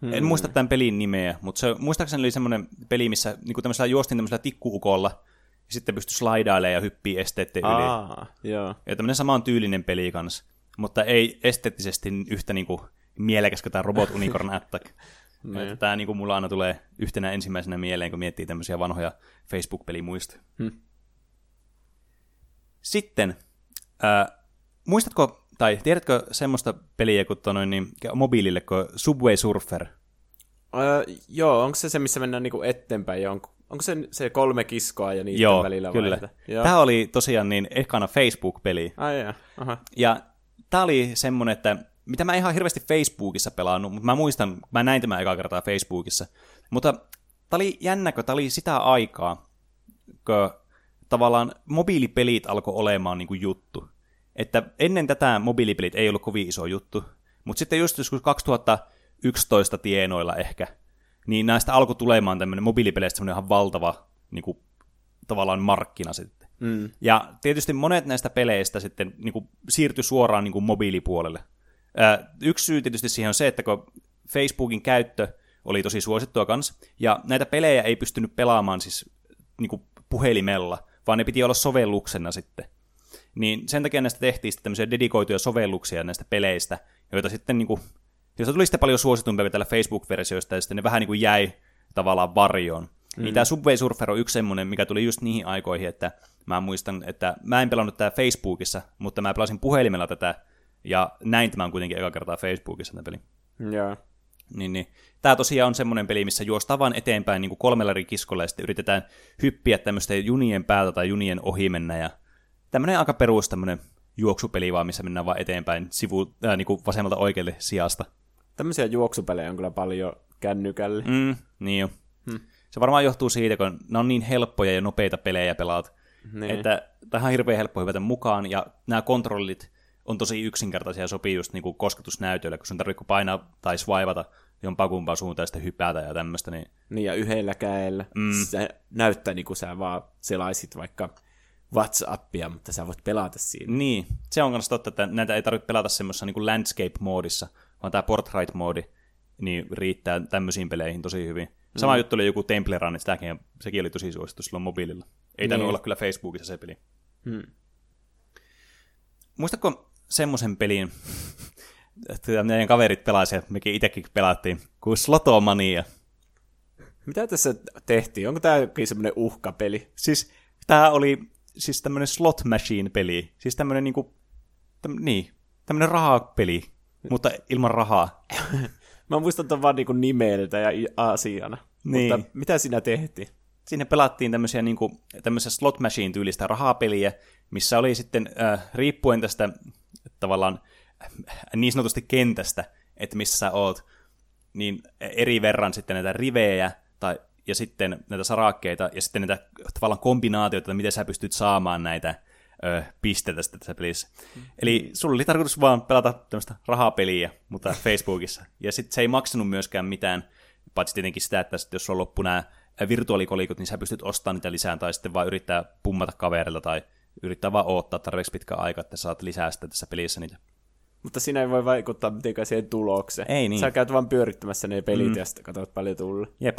Mm. En muista tämän pelin nimeä, mutta se muistaakseni oli semmoinen peli, missä niin tämmöisellä juostin tämmöisellä tikkuukolla, ja sitten pystyi slaidailemaan ja hyppii esteiden yli. Aa, joo. Ja tämmöinen saman tyylinen peli kanssa, mutta ei esteettisesti yhtä niinku mielekäs kuin tämä Robot [LAUGHS] Unicorn Attack. Että tämä niinku mulla aina tulee yhtenä ensimmäisenä mieleen, kun miettii tämmöisiä vanhoja Facebook-pelimuistoja. Hm. Sitten, äh, muistatko, tai tiedätkö semmoista peliä kuin tonoin, niin, mobiilille kuin Subway Surfer? Öö, joo, onko se se, missä mennään niinku eteenpäin? Ja onko, onko se se kolme kiskoa ja niiden Joo, välillä kyllä. vai? Joo. Tämä oli tosiaan niin ekana Facebook-peli. Ai jaa, aha. Ja tämä oli semmonen, että mitä mä en ihan hirveästi Facebookissa pelannut, mutta mä muistan, mä näin tämän eka kertaa Facebookissa. Mutta tämä oli jännä, kun tämä oli sitä aikaa, kun tavallaan mobiilipelit alkoi olemaan niin kuin juttu. Että ennen tätä mobiilipelit ei ollut kovin iso juttu, mutta sitten just joskus 2011 tienoilla ehkä, niin näistä alkoi tulemaan tämmöinen mobiilipeleistä semmoinen ihan valtava niin kuin, tavallaan markkina sitten. Mm. Ja tietysti monet näistä peleistä sitten niin kuin, siirtyi suoraan niin kuin, mobiilipuolelle. Ää, yksi syy tietysti siihen on se, että kun Facebookin käyttö oli tosi suosittua kanssa, ja näitä pelejä ei pystynyt pelaamaan siis niin kuin, puhelimella, vaan ne piti olla sovelluksena sitten. Niin sen takia näistä tehtiin sitten tämmöisiä dedikoituja sovelluksia näistä peleistä, joita sitten niin kuin, joista tuli sitten paljon suositumpia tällä Facebook-versioista, ja sitten ne vähän niin kuin jäi tavallaan varjoon. Mm. Niin tämä Subway Surfer on yksi semmoinen, mikä tuli just niihin aikoihin, että mä muistan, että mä en pelannut tätä Facebookissa, mutta mä pelasin puhelimella tätä, ja näin tämän kuitenkin eka kertaa Facebookissa tämä peli. Joo. Niin, niin. Tämä tosiaan on semmoinen peli, missä juostaan vaan eteenpäin niin kuin kolmella eri kiskolla, ja sitten yritetään hyppiä tämmöisten junien päältä tai junien ohi mennä, ja tämmöinen aika perus tämmöinen juoksupeli vaan, missä mennään vaan eteenpäin sivu, äh, niin kuin vasemmalta oikealle sijasta. Tämmöisiä juoksupelejä on kyllä paljon kännykälle. Mm, niin jo. Hmm. Se varmaan johtuu siitä, kun ne on niin helppoja ja nopeita pelejä pelaat, Niin. että tähän on hirveän helppo hypätä mukaan, ja nämä kontrollit on tosi yksinkertaisia ja sopii just niin kuin kosketusnäytölle, kun sun tarvitsee painaa tai swivata jompaa kumpaa suuntaan ja sitten hypätä ja tämmöistä, niin Niin, ja yhdellä käellä. Mm. Se näyttää niin kuin sä vaan selaisit vaikka WhatsAppia, mutta sä voit pelata siinä. Niin, se on myös totta, että näitä ei tarvitse pelata semmoisessa niin landscape-moodissa, vaan tämä portrait-moodi niin riittää tämmöisiin peleihin tosi hyvin. Sama mm. juttu oli joku Temple Run, että sitäkin, sekin oli tosi suosittu silloin mobiililla. Ei tainnut Niin. olla kyllä Facebookissa se peli. Hmm. Muistatko semmoisen pelin, [LAUGHS] että meidän kaverit pelasivat, mekin itsekin pelattiin, kuin Slotomania? Mitä tässä tehtiin? Onko tämä jokin semmoinen uhkapeli? Siis tämä oli siis tämmöinen slot machine-peli. Siis tämmöinen niinku, täm, niin, tämmöinen rahapeli, mutta ilman rahaa. [LAUGHS] Mä muistan ton vaan niinku nimeltä ja asiana. Niin. Mutta mitä siinä tehtiin? Sinne pelattiin tämmöisiä niinku, tämmöisiä slot machine tyylistä rahapeliä, missä oli sitten äh, riippuen tästä tavallaan äh, niin sanotusti kentästä, että missä sä oot, niin eri verran sitten näitä rivejä tai, ja sitten näitä sarakkeita ja sitten näitä tavallaan kombinaatioita, että miten sä pystyt saamaan näitä ö, pisteitä sitten tässä pelissä. Mm. Eli sulla oli tarkoitus vaan pelata tämmöistä rahapeliä, mutta [LAUGHS] Facebookissa. Ja sitten se ei maksanut myöskään mitään paitsi tietenkin sitä, että sit jos on loppu nämä virtuaalikolikot, niin sä pystyt ostamaan niitä lisää, tai sitten vaan yrittää pummata kavereilta, tai yrittää vaan odottaa tarpeeksi pitkä aika, että saat lisää sitten tässä pelissä niitä. Mutta siinä ei voi vaikuttaa mitenkään siihen tulokseen. Ei niin. Sä käyt vaan pyörittämässä ne pelit mm. ja sitten katsot paljon tulla. Jep.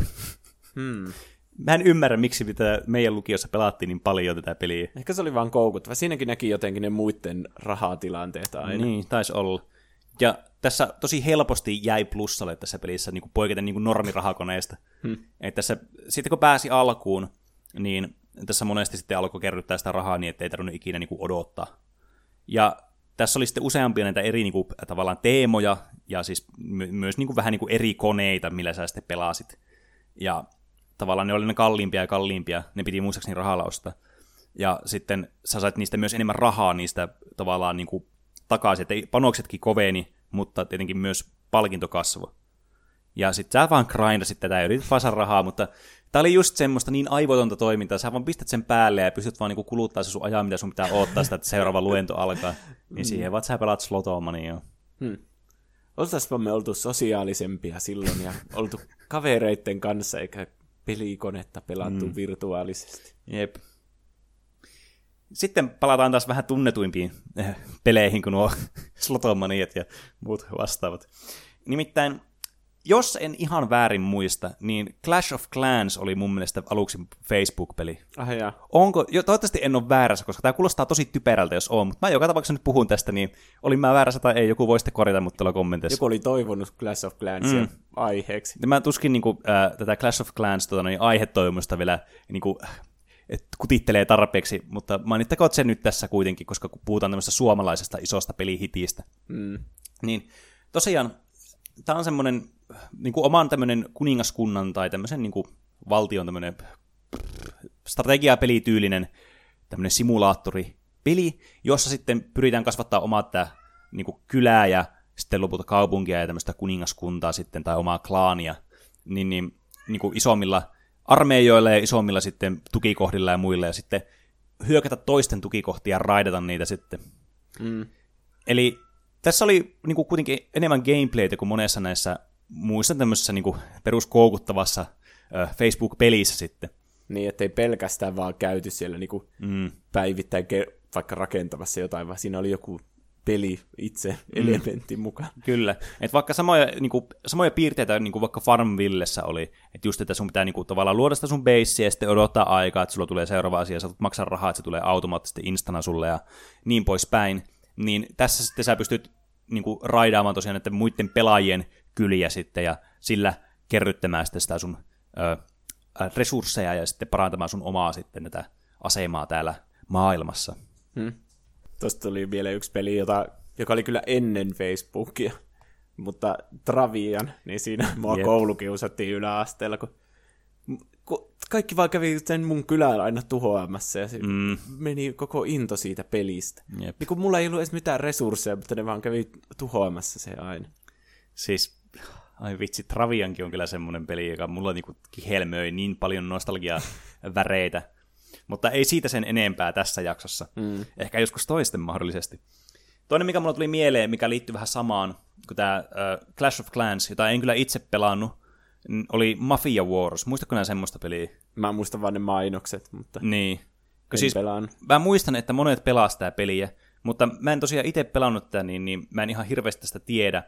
Hmm. Mä en ymmärrä, miksi mitä meidän lukiossa pelattiin niin paljon tätä peliä. Ehkä se oli vaan koukuttava. Siinäkin näki jotenkin ne muiden rahatilanteet aina. Niin, taisi olla. Ja tässä tosi helposti jäi plussalle tässä pelissä niin kuin poiketen niin kuin normirahakoneesta. Hmm. Et tässä, sitten kun pääsi alkuun, niin tässä monesti sitten alkoi kerryttää sitä rahaa niin, ettei tarvinnut ikinä niin kuin odottaa. Ja tässä oli sitten useampia näitä eri niin kuin, tavallaan teemoja, ja siis my- myös niin kuin, vähän niin kuin eri koneita, millä sä sitten pelasit. Ja tavallaan ne oli ne kalliimpia ja kalliimpia, ne piti muistaakseni rahalla ostaa. Ja sitten sä sait niistä myös enemmän rahaa niistä tavallaan niin kuin takaisin, että panoksetkin koveni, mutta tietenkin myös palkinto kasvoi. Ja sitten sä vaan grindasit tätä ja yritit vaan rahaa, mutta Tämä oli just semmoista niin aivotonta toimintaa, sä vaan pistät sen päälle ja pystyt vaan niinku kuluttaa se sun ajaa, mitä sun pitää odottaa sitä, että seuraava [LAUGHS] luento alkaa. Niin siihen vaan sä pelaat slotomania. Hmm. Oltaispa me oltu sosiaalisempia silloin ja oltu kavereiden kanssa eikä pelikonetta pelattu hmm. virtuaalisesti. Jep. Sitten palataan taas vähän tunnetuimpiin eh, peleihin kuin nuo [LAUGHS] slotomaniat ja muut vastaavat. Nimittäin jos en ihan väärin muista, niin Clash of Clans oli mun mielestä aluksi Facebook-peli. Ah, ja. Onko, jo, toivottavasti en ole väärässä, koska tämä kuulostaa tosi typerältä, jos on, mutta mä joka tapauksessa nyt puhun tästä, niin olin mä väärässä tai ei, joku voi sitten korjata mut tuolla kommenteissa. Joku oli toivonut Clash of Clansia mm. aiheeksi. Ja mä tuskin niin kuin, äh, tätä Clash of Clans tota, niin aihetoimusta vielä niin kuin, et kutittelee tarpeeksi, mutta mainittakoon sen nyt tässä kuitenkin, koska kun puhutaan tämmöisestä suomalaisesta isosta pelihitistä. Mm. Niin tosiaan, tämä on semmoinen niin kuin oman tämmöinen kuningaskunnan tai tämmöisen niin kuin valtion tämmöinen strategiapelityylinen tämmöinen simulaattori peli, jossa sitten pyritään kasvattaa omaa tämä niin kuin kylää ja sitten lopulta kaupunkia ja tämmöistä kuningaskuntaa sitten tai omaa klaania, niin, niin, niin kuin isommilla armeijoilla ja isommilla sitten tukikohdilla ja muilla ja sitten hyökätä toisten tukikohtia ja raidata niitä sitten. Mm. Eli tässä oli niin kuin kuitenkin enemmän gameplaytä kuin monessa näissä muissa tämmöisessä niin kuin peruskoukuttavassa Facebook-pelissä sitten. Niin, ettei pelkästään vaan käyty siellä niin kuin mm. päivittäin ke- vaikka rakentamassa jotain, vaan siinä oli joku peli itse mm. elementti mukaan. Kyllä. Et vaikka samoja, niin kuin, samoja piirteitä niin kuin vaikka Farmvillessä oli, että just, että sun pitää niin kuin, tavallaan luoda sitä sun basea ja sitten odottaa aikaa, että sulla tulee seuraava asia, sä maksaa rahaa, että se tulee automaattisesti instana sulle ja niin poispäin. Niin tässä sitten sä pystyt niin kuin, raidaamaan tosiaan että muiden pelaajien kyliä sitten ja sillä kerryttämään sitten sitä sun ö, resursseja ja sitten parantamaan sun omaa sitten tätä asemaa täällä maailmassa. Hmm. Tuosta tuli vielä yksi peli, jota, joka oli kyllä ennen Facebookia, mutta Travian, niin siinä mua yep. koulukiusattiin yläasteella, kun, kun kaikki vaan kävi sen mun kylällä aina tuhoamassa ja mm. meni koko into siitä pelistä. Yep. Niin kun mulla ei ollut edes mitään resursseja, mutta ne vaan kävi tuhoamassa se aina. Siis Ai vitsi, Traviankin on kyllä semmoinen peli, joka mulla niinku helmöi niin paljon nostalgiaa [LAUGHS] väreitä. Mutta ei siitä sen enempää tässä jaksossa. Mm. Ehkä joskus toisten mahdollisesti. Toinen, mikä mulla tuli mieleen, mikä liittyy vähän samaan kuin tämä uh, Clash of Clans, jota en kyllä itse pelannut, oli Mafia Wars. Muistatko nämä semmoista peliä? Mä muistan vaan ne mainokset, mutta niin. en siis, pelaan. Mä muistan, että monet pelaa sitä peliä, mutta mä en tosiaan itse pelannut tätä, niin, niin mä en ihan hirveästi tästä tiedä.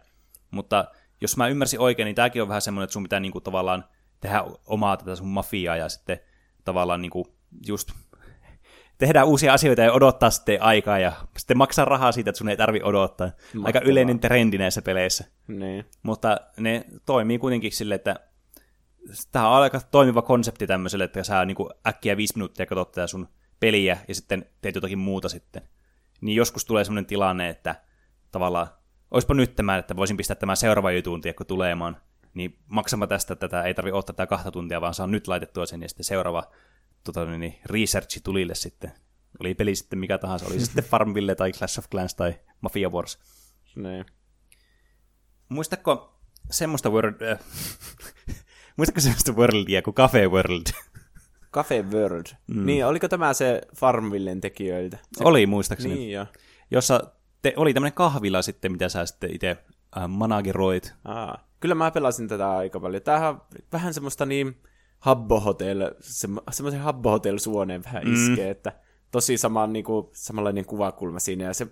Mutta jos mä ymmärsin oikein, niin tämäkin on vähän semmoinen, että sun pitää niinku tavallaan tehdä omaa tätä sun mafiaa ja sitten tavallaan niinku just [LAUGHS] tehdä uusia asioita ja odottaa sitten aikaa ja sitten maksaa rahaa siitä, että sun ei tarvi odottaa. Mahtavaa. Aika yleinen trendi näissä peleissä. Niin. Mutta ne toimii kuitenkin sille, että tämä on aika toimiva konsepti tämmöiselle, että sä niin äkkiä viisi minuuttia katsot tätä sun peliä ja sitten teet jotakin muuta sitten. Niin joskus tulee semmoinen tilanne, että tavallaan olisipa nyt tämä, että voisin pistää tämän seuraava jutun, tiedätkö, tulemaan, niin maksama tästä tätä, ei tarvi ottaa tätä kahta tuntia, vaan saa nyt laitettua sen, ja sitten seuraava tota, niin, niin researchi tulille sitten. Oli peli sitten mikä tahansa, oli sitten [LAUGHS] Farmville tai Clash of Clans tai Mafia Wars. Niin. Muistatko semmoista World... Äh, [LAUGHS] muistatko semmoista Worldia kuin Cafe World? [LAUGHS] Cafe World. Mm. Niin, oliko tämä se Farmvillen tekijöiltä? Se... Oli, muistaakseni. Niin, jo. Jossa te, oli tämmöinen kahvila sitten, mitä sä sitten itse äh, manageroit. Aa. kyllä mä pelasin tätä aika paljon. Tämähän on vähän semmoista niin Habbo Hotel, semmo, semmoisen Habbo Hotel suoneen vähän Mm. iskee, että tosi sama, niin kuin, samanlainen kuvakulma siinä, ja se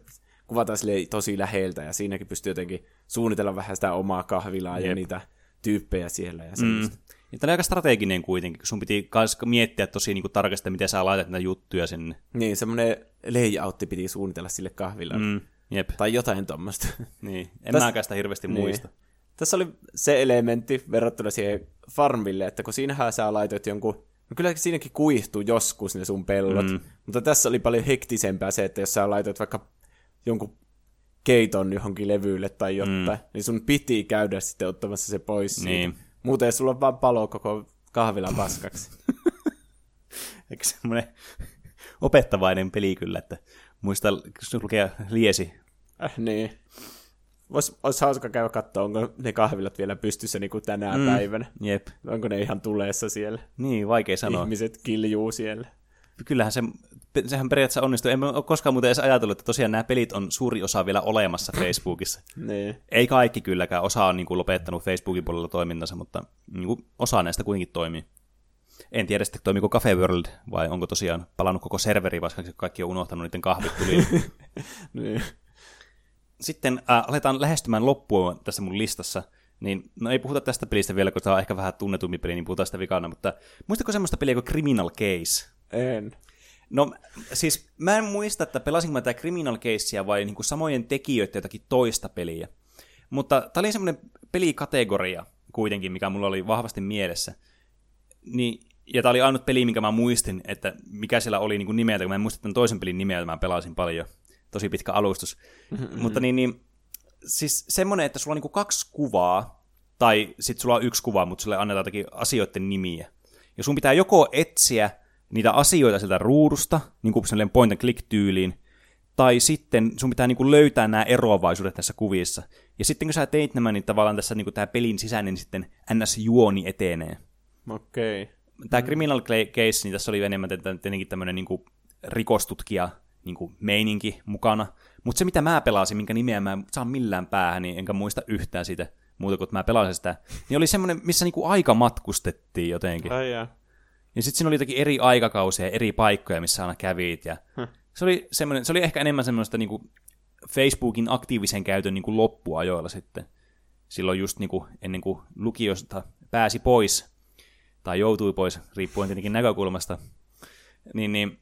kuvataan silleen tosi läheltä, ja siinäkin pystyy jotenkin suunnitella vähän sitä omaa kahvilaa ja Jep. niitä tyyppejä siellä ja semmoista. Ja tämä oli aika strateginen kuitenkin, kun sun piti miettiä tosi niinku tarkasti, miten sä laitat näitä juttuja sinne. Niin, semmoinen layoutti piti suunnitella sille kahvilalle. Mm, jep, Tai jotain tuommoista. [LAUGHS] niin. En Täs- mäkään sitä hirveästi muista. Niin. Tässä oli se elementti verrattuna siihen farmille, että kun siinähän sä laitoit jonkun, no kyllä siinäkin kuihtuu joskus ne sun pellot, mm. mutta tässä oli paljon hektisempää se, että jos sä laitoit vaikka jonkun keiton johonkin levylle tai jotain, mm. niin sun piti käydä sitten ottamassa se pois siitä. Niin. Muuten sulla vaan palo koko kahvilan paskaksi. [LAUGHS] Eikö semmoinen opettavainen peli kyllä, että muista lukea liesi. äh, niin. Olisi olis hauska käydä katsoa, onko ne kahvilat vielä pystyssä niin kuin tänä mm. päivänä. Jep. Onko ne ihan tuleessa siellä? Niin, vaikea sanoa. Ihmiset kiljuu siellä. Kyllähän se, sehän periaatteessa onnistuu. En ole koskaan muuten edes ajatellut, että tosiaan nämä pelit on suuri osa vielä olemassa [LAUGHS] Facebookissa. Niin. Ei kaikki kylläkään. Osa on niin kuin, lopettanut Facebookin puolella toimintansa, mutta niin kuin, osa näistä kuitenkin toimii. En tiedä sitten, toimiko Cafe World vai onko tosiaan palannut koko serveri, vaikka kaikki on unohtanut niiden kahvit tuli. [LAUGHS] niin. Sitten äh, aletaan lähestymään loppua tässä mun listassa. Niin, no ei puhuta tästä pelistä vielä, koska tämä on ehkä vähän tunnetumpi peli, niin puhutaan sitä vikana, mutta muistatko semmoista peliä kuin Criminal Case? En. No siis mä en muista, että pelasinko mä tätä Criminal Casea vai niin kuin samojen tekijöiden jotakin toista peliä. Mutta tämä oli semmoinen pelikategoria kuitenkin, mikä mulla oli vahvasti mielessä. Niin, ja tämä oli ainut peli, minkä mä muistin, että mikä siellä oli niin kuin nimeltä, kun mä en muista tämän toisen pelin nimeä, jota mä pelasin paljon. Tosi pitkä alustus. Mutta niin, niin, siis semmoinen, että sulla on niin kuin kaksi kuvaa, tai sitten sulla on yksi kuva, mutta sulle annetaan jotakin asioiden nimiä. Ja sun pitää joko etsiä niitä asioita sieltä ruudusta, niin kuin point and click tyyliin, tai sitten sun pitää niin kuin löytää nämä eroavaisuudet tässä kuvissa. Ja sitten kun sä teit nämä, niin tavallaan tässä niin kuin tämä pelin sisäinen sitten NS-juoni etenee. Okei. Okay. Tämä Criminal Case, niin tässä oli enemmän tietenkin tämmöinen niin kuin rikostutkija niin kuin meininki mukana. Mutta se, mitä mä pelasin, minkä nimeä mä en saa millään päähän, niin enkä muista yhtään sitä muuta kuin että mä pelasin sitä, niin oli semmoinen, missä niin aika matkustettiin jotenkin. Ai. Ja sitten siinä oli jotakin eri aikakausia ja eri paikkoja, missä aina kävit. Ja se, oli semmoinen, se oli ehkä enemmän semmoista niin Facebookin aktiivisen käytön niin loppuajoilla sitten. Silloin just niin kuin ennen kuin lukiosta pääsi pois, tai joutui pois, riippuen tietenkin näkökulmasta, niin, niin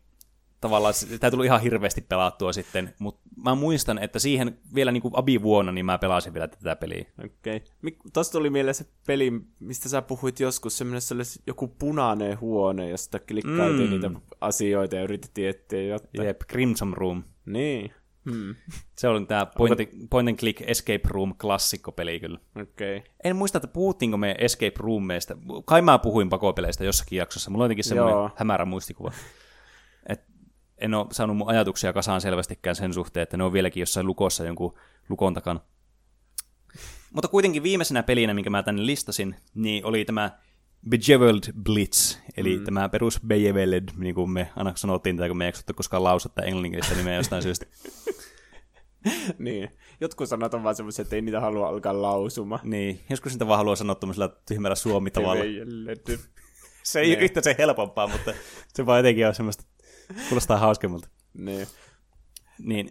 tavallaan tämä tuli ihan hirveästi pelattua sitten, mutta mä muistan, että siihen vielä niin kuin abivuonna niin mä pelasin vielä tätä peliä. Okei. Okay. Tuosta tuli mieleen se peli, mistä sä puhuit joskus, semmoinen se olisi joku punainen huone, josta klikkailtiin Mm. niitä asioita ja yritettiin etsiä jotain. Jep, Crimson Room. Niin. Hmm. Se oli tämä point, point and click Escape Room klassikkopeli kyllä. Okay. En muista, että puhuttiinko me Escape Roomeista. Kai mä puhuin pakopeleistä jossakin jaksossa. Mulla on jotenkin semmoinen Joo. hämärä muistikuva. Et en ole saanut mun ajatuksia kasaan selvästikään sen suhteen, että ne on vieläkin jossain lukossa jonkun lukon takana. Mutta kuitenkin viimeisenä pelinä, minkä mä tänne listasin, niin oli tämä Bejeweled Blitz, eli mm. tämä perus Bejeweled, niin kuin me aina sanottiin, tätä, kun me ei jaksottu koskaan lausuttaa englanninkielistä nimeä jostain syystä. [LAUGHS] niin. Jotkut sanat on vaan semmoisia, että ei niitä halua alkaa lausuma. Niin, joskus sitä vaan haluaa sanoa tämmöisellä tyhmällä suomi-tavalla. [LAUGHS] Se ei ole yhtä se helpompaa, mutta se vaan jotenkin on semmoista, kuulostaa hauskemmalta. Niin. Niin,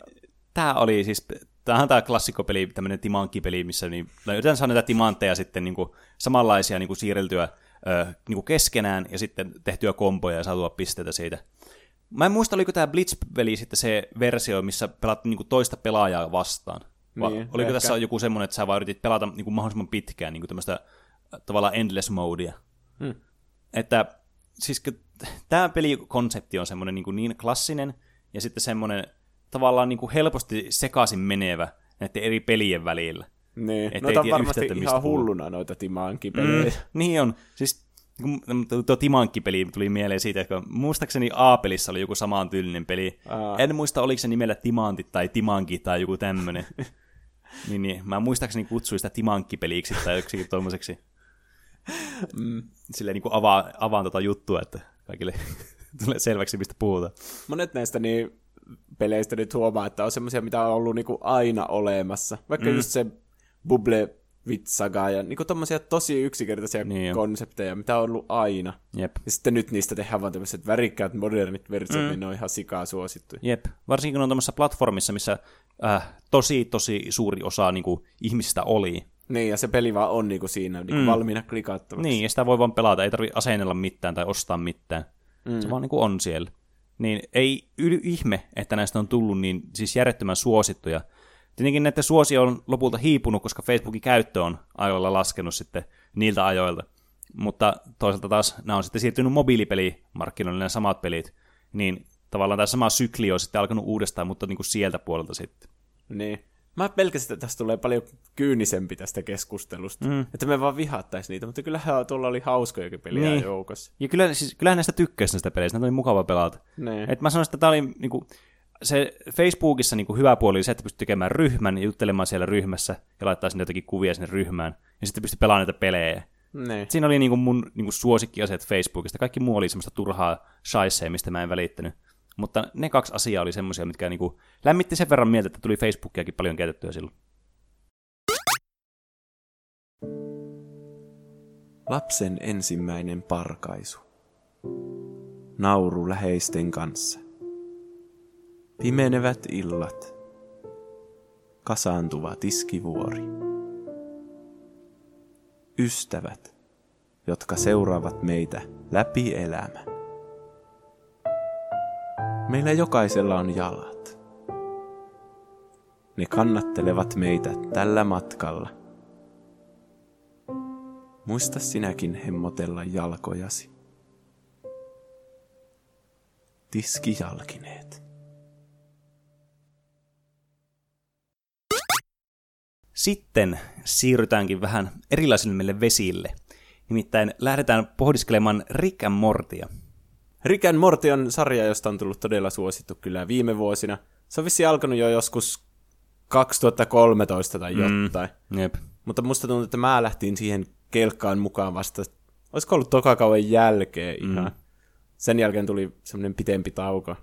tää oli siis, tämähän on tää klassikkopeli, tämmönen timankkipeli, missä niin, yritetään saada näitä timantteja sitten niin kuin, samanlaisia niin kuin siirreltyä ö, niin kuin keskenään ja sitten tehtyä komboja ja saatua pisteitä siitä. Mä en muista, oliko tämä Blitz-peli sitten se versio, missä pelattiin niin kuin toista pelaajaa vastaan. Vai Niin, oliko ehkä. tässä joku semmoinen, että sä vaan yritit pelata niin kuin mahdollisimman pitkään, niin kuin tämmöistä tavallaan endless modea. Hmm. Että siis tämä pelikonsepti on semmoinen niin, niin klassinen ja sitten semmoinen tavallaan niin kuin helposti sekaisin menevä näiden eri pelien välillä. Niin. Et Noita on varmasti mistä ihan puhuu. hulluna noita timankkipelejä. Mm, niin on. Siis tuo Timankki-peli tuli mieleen siitä, että muistaakseni A-pelissä oli joku samaan tyylinen peli. Aa. En muista, oliko se nimellä Timantit tai Timanki tai joku tämmönen. [LAUGHS] niin, niin, mä muistaakseni kutsuin sitä Timankki-peliksi tai joksikin tommoseksi. Mm. Silleen niin kuin avaa, avaan tota juttua, että kaikille [LAUGHS] tulee selväksi, mistä puhutaan. Monet näistä niin peleistä nyt huomaa, että on semmoisia, mitä on ollut niinku aina olemassa. Vaikka mm. just se Bubble vitsagaa ja niinku tommosia tosi yksinkertaisia Niin konsepteja, mitä on ollut aina. Jep. Ja sitten nyt niistä tehdään vaan tämmöiset värikkäät modernit versiot, mm. niin ne on ihan sikaa suosittuja. Jep. Varsinkin kun on tämmöisessä platformissa, missä äh, tosi, tosi suuri osa niin kuin, ihmisistä oli. Niin, ja se peli vaan on niinku siinä niinku mm. valmiina klikattavaksi. Niin, ja sitä voi vaan pelata, ei tarvitse asennella mitään tai ostaa mitään. Mm. Se vaan niin kuin on siellä. Niin ei yli ihme, että näistä on tullut niin siis järjettömän suosittuja. Tietenkin näiden suosio on lopulta hiipunut, koska Facebookin käyttö on ajoilla laskenut sitten niiltä ajoilta. Mutta toisaalta taas nämä on sitten siirtynyt mobiilipelimarkkinoille nämä samat pelit, niin tavallaan tämä sama sykli on sitten alkanut uudestaan, mutta niin kuin sieltä puolelta sitten. Niin. Mä pelkäsin, että tästä tulee paljon kyynisempi tästä keskustelusta. Mm. Että me vaan vihattaisi niitä, mutta kyllähän tuolla oli hauskojakin peliä niin. joukossa. Ja kyllä, siis, kyllähän näistä tykkäisi näistä peleistä, näitä oli mukava pelata. Niin. Et mä sanoisin, että tämä oli niinku, se Facebookissa niinku hyvä puoli oli se, että pystyi tekemään ryhmän ja juttelemaan siellä ryhmässä ja laittaa sinne jotakin kuvia sinne ryhmään. Ja sitten pystyi pelaamaan näitä pelejä. Niin. Siinä oli niinku mun niinku suosikkiasiat Facebookista. Kaikki muu oli semmoista turhaa shaisee, mistä mä en välittänyt. Mutta ne kaksi asiaa oli semmoisia, mitkä niinku lämmitti sen verran mieltä, että tuli Facebookiakin paljon käytettyä silloin. Lapsen ensimmäinen parkaisu. Nauru läheisten kanssa. Pimenevät illat. Kasaantuva tiskivuori. Ystävät, jotka seuraavat meitä läpi elämän. Meillä jokaisella on jalat. Ne kannattelevat meitä tällä matkalla. Muista sinäkin hemmotella jalkojasi. Tiskijalkineet. Sitten siirrytäänkin vähän erilaisille vesille. Nimittäin lähdetään pohdiskelemaan Rick and Mortia. Rick and Morty on sarja, josta on tullut todella suosittu kyllä viime vuosina. Se on vissiin alkanut jo joskus 2013 tai jotain. Mm, jep. Mutta musta tuntuu, että mä lähtin siihen kelkkaan mukaan vasta, olisiko ollut tokakauden jälkeen ihan. Mm. Sen jälkeen tuli semmoinen pitempi tauko.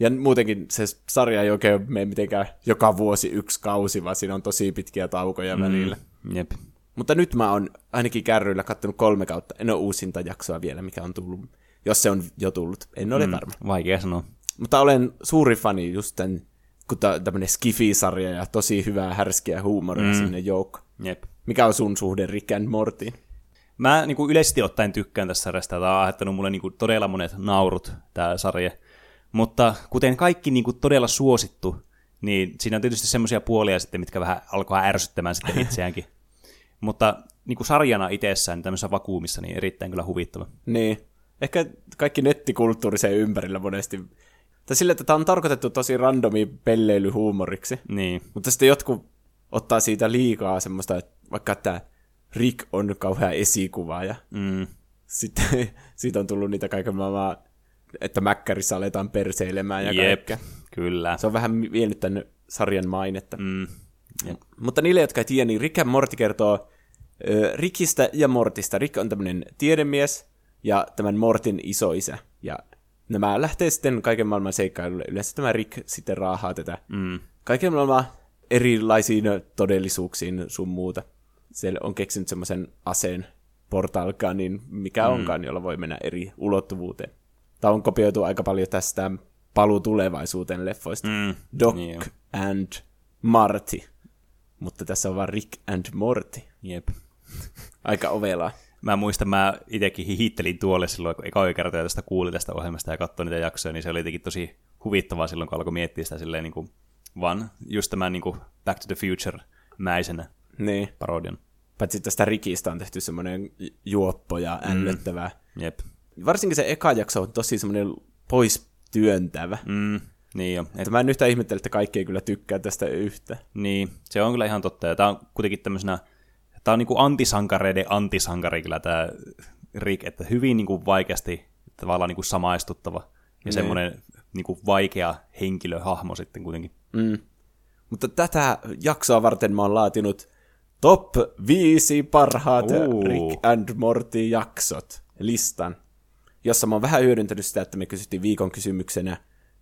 Ja muutenkin se sarja ei oikein mene mitenkään joka vuosi yksi kausi, vaan siinä on tosi pitkiä taukoja mm. välillä. Jep. Mutta nyt mä oon ainakin kärryillä kattonut kolme kautta. En ole uusinta jaksoa vielä, mikä on tullut. Jos se on jo tullut, en ole mm, varma. Vaikea sanoa. Mutta olen suuri fani just tämän, kun tämmönen Skifi-sarja ja tosi hyvää härskiä huumoria mm. sinne joukko. Jep. Mikä on sun suhde Rick and Mortyin? Mä niin kuin yleisesti ottaen tykkään tästä sarjasta. Tämä on aiheuttanut mulle niin kuin todella monet naurut, tämä sarja. Mutta kuten kaikki niin kuin todella suosittu, niin siinä on tietysti semmoisia puolia sitten, mitkä vähän alkaa ärsyttämään sitten [LAUGHS] itseäänkin. Mutta niin kuin sarjana itsessään, tämmöisessä vakuumissa, niin erittäin kyllä huvittava. Niin. Ehkä kaikki nettikulttuuri sen ympärillä monesti. Tai sille, että tämä on tarkoitettu tosi randomi pelleilyhuumoriksi. Niin. Mutta sitten jotkut ottaa siitä liikaa semmoista, että vaikka että Rick on kauhean esikuva ja Mm. sitten [LAUGHS] siitä on tullut niitä kaiken maailman, että mäkkärissä aletaan perseilemään ja Jep, kaikkea. kyllä. Se on vähän vienyt tämän sarjan mainetta. Mm. Jep. Mutta niille, jotka ei tiedä, niin Rick and Morty kertoo ö, Rickistä ja Mortista. Rick on tämmöinen tiedemies ja tämän Mortin isoisä. Ja nämä lähtee sitten kaiken maailman seikkailulle. Yleensä tämä Rick sitten raahaa tätä Mm. kaiken maailman erilaisiin todellisuuksiin sun muuta. Siellä on keksinyt semmoisen aseen portalkaan, niin mikä mm. onkaan, jolla voi mennä eri ulottuvuuteen. Tämä on kopioitu aika paljon tästä paluu tulevaisuuteen leffoista. Mm. Doc Niin and Marty. Mutta tässä on vaan Rick and Morty. Jep. [LAUGHS] Aika ovelaa. Mä muistan, mä itsekin hihittelin tuolle silloin, kun eka kertaa tästä kuulin tästä ohjelmasta ja katsoin niitä jaksoja, niin se oli jotenkin tosi huvittavaa silloin, kun alkoi miettiä sitä silleen niin kuin, vaan just tämän niin kuin Back to the Future-mäisenä Niin. parodian. Paitsi tästä Rikistä on tehty semmoinen juoppo ja ällöttävä. Jep. Varsinkin se eka jakso on tosi semmoinen pois työntävä. Mm, niin jo. Et, Että mä en yhtään ihmettele, että kaikki ei kyllä tykkää tästä yhtä. niin, se on kyllä ihan totta. Ja tää on kuitenkin tämmöisenä, tää on niinku antisankareiden antisankari kyllä tää Rick, että hyvin niinku vaikeasti tavallaan niinku samaistuttava. Ja Niin. semmoinen niinku vaikea henkilöhahmo sitten kuitenkin. Mm. Mutta tätä jaksoa varten mä oon laatinut top 5 parhaat Uu. Rick and Morty jaksot listan, jossa mä oon vähän hyödyntänyt sitä, että me kysyttiin viikon kysymyksenä,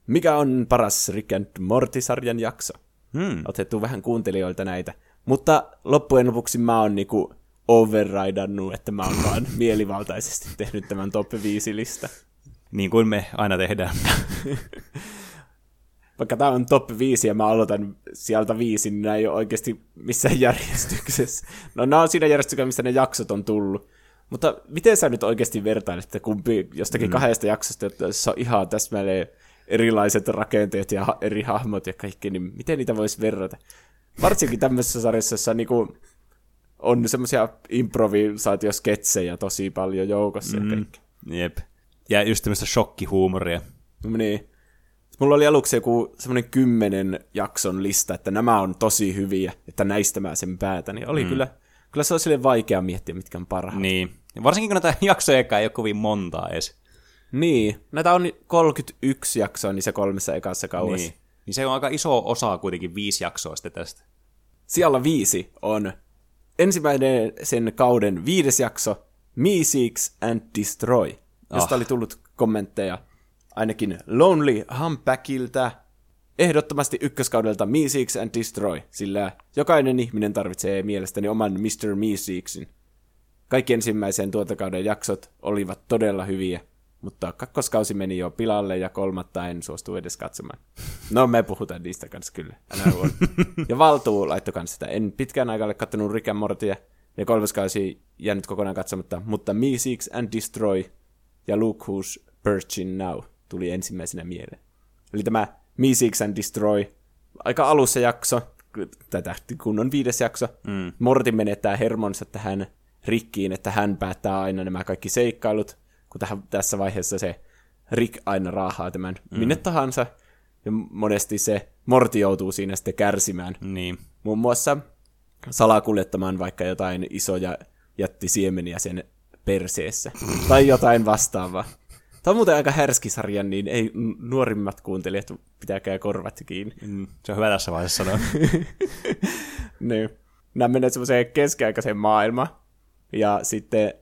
mikä on paras Rick and Morty-sarjan jakso. Hmm. Otettu vähän kuuntelijoilta näitä. Mutta loppujen lopuksi mä oon niinku overridannut, että mä oon vaan [LAUGHS] mielivaltaisesti tehnyt tämän top 5 lista. Niin kuin me aina tehdään. [LAUGHS] Vaikka tää on top 5 ja mä aloitan sieltä viisi, niin nämä ei ole oikeasti missään järjestyksessä. No nämä on siinä järjestyksessä, mistä ne jaksot on tullut. Mutta miten sä nyt oikeasti vertailet, että kumpi jostakin mm. kahdesta jaksosta, että se on ihan täsmälleen erilaiset rakenteet ja eri hahmot ja kaikki, niin miten niitä voisi verrata? Varsinkin tämmöisessä sarjassa, jossa niinku on semmoisia improvisaatiosketsejä tosi paljon joukossa mm. ja kaikki. Jep. Ja just tämmöistä shokkihuumoria. No niin. Mulla oli aluksi joku semmoinen kymmenen jakson lista, että nämä on tosi hyviä, että näistä mä sen päätän. Niin oli mm. kyllä, kyllä se on sille vaikea miettiä, mitkä on parhaat. Niin. Ja varsinkin kun näitä [LAUGHS] jaksoja ei ole kovin montaa edes. Niin. Näitä on 31 jaksoa niissä kolmessa ekassa kauessa. Niin. niin se on aika iso osa kuitenkin viisi jaksoa sitten tästä. Siellä viisi on ensimmäinen sen kauden viides jakso, Me Seeks and Destroy, josta oh. oli tullut kommentteja ainakin Lonely Humpbackiltä, ehdottomasti ykköskaudelta Me Seeks and Destroy, sillä jokainen ihminen tarvitsee mielestäni oman Mr. Me Seeksin. Kaikki ensimmäisen tuotokauden jaksot olivat todella hyviä, mutta kakkoskausi meni jo pilalle ja kolmatta en suostu edes katsomaan. No me puhutaan niistä kanssa kyllä, älä. Ja Valtuu laittoi kanssa sitä. En pitkään aikaa ole kattonut Rick and Mortia ja kolmas kausi jäänyt kokonaan katsomatta, mutta Me Seeks and Destroy ja Look Who's Perching Now tuli ensimmäisenä mieleen. Eli tämä Me Seeks and Destroy, aika alussa jakso, tätä kun on viides jakso, mm. Morty menettää hermonsa tähän rikkiin, että hän päättää aina nämä kaikki seikkailut, kun tähän, tässä vaiheessa se Rick aina raahaa tämän mm. minne tahansa, ja monesti se Morti joutuu siinä sitten kärsimään. Niin. Muun muassa salakuljettamaan vaikka jotain isoja jättisiemeniä sen perseessä, tai jotain vastaavaa. Tämä on muuten aika härski sarja, niin ei nuorimmat kuuntelijat pitääkää korvat kiinni. Mm, se on hyvä tässä vaiheessa sanoa. [LAUGHS] niin. Nämä menevät semmoiseen keskiaikaiseen maailmaan, ja sitten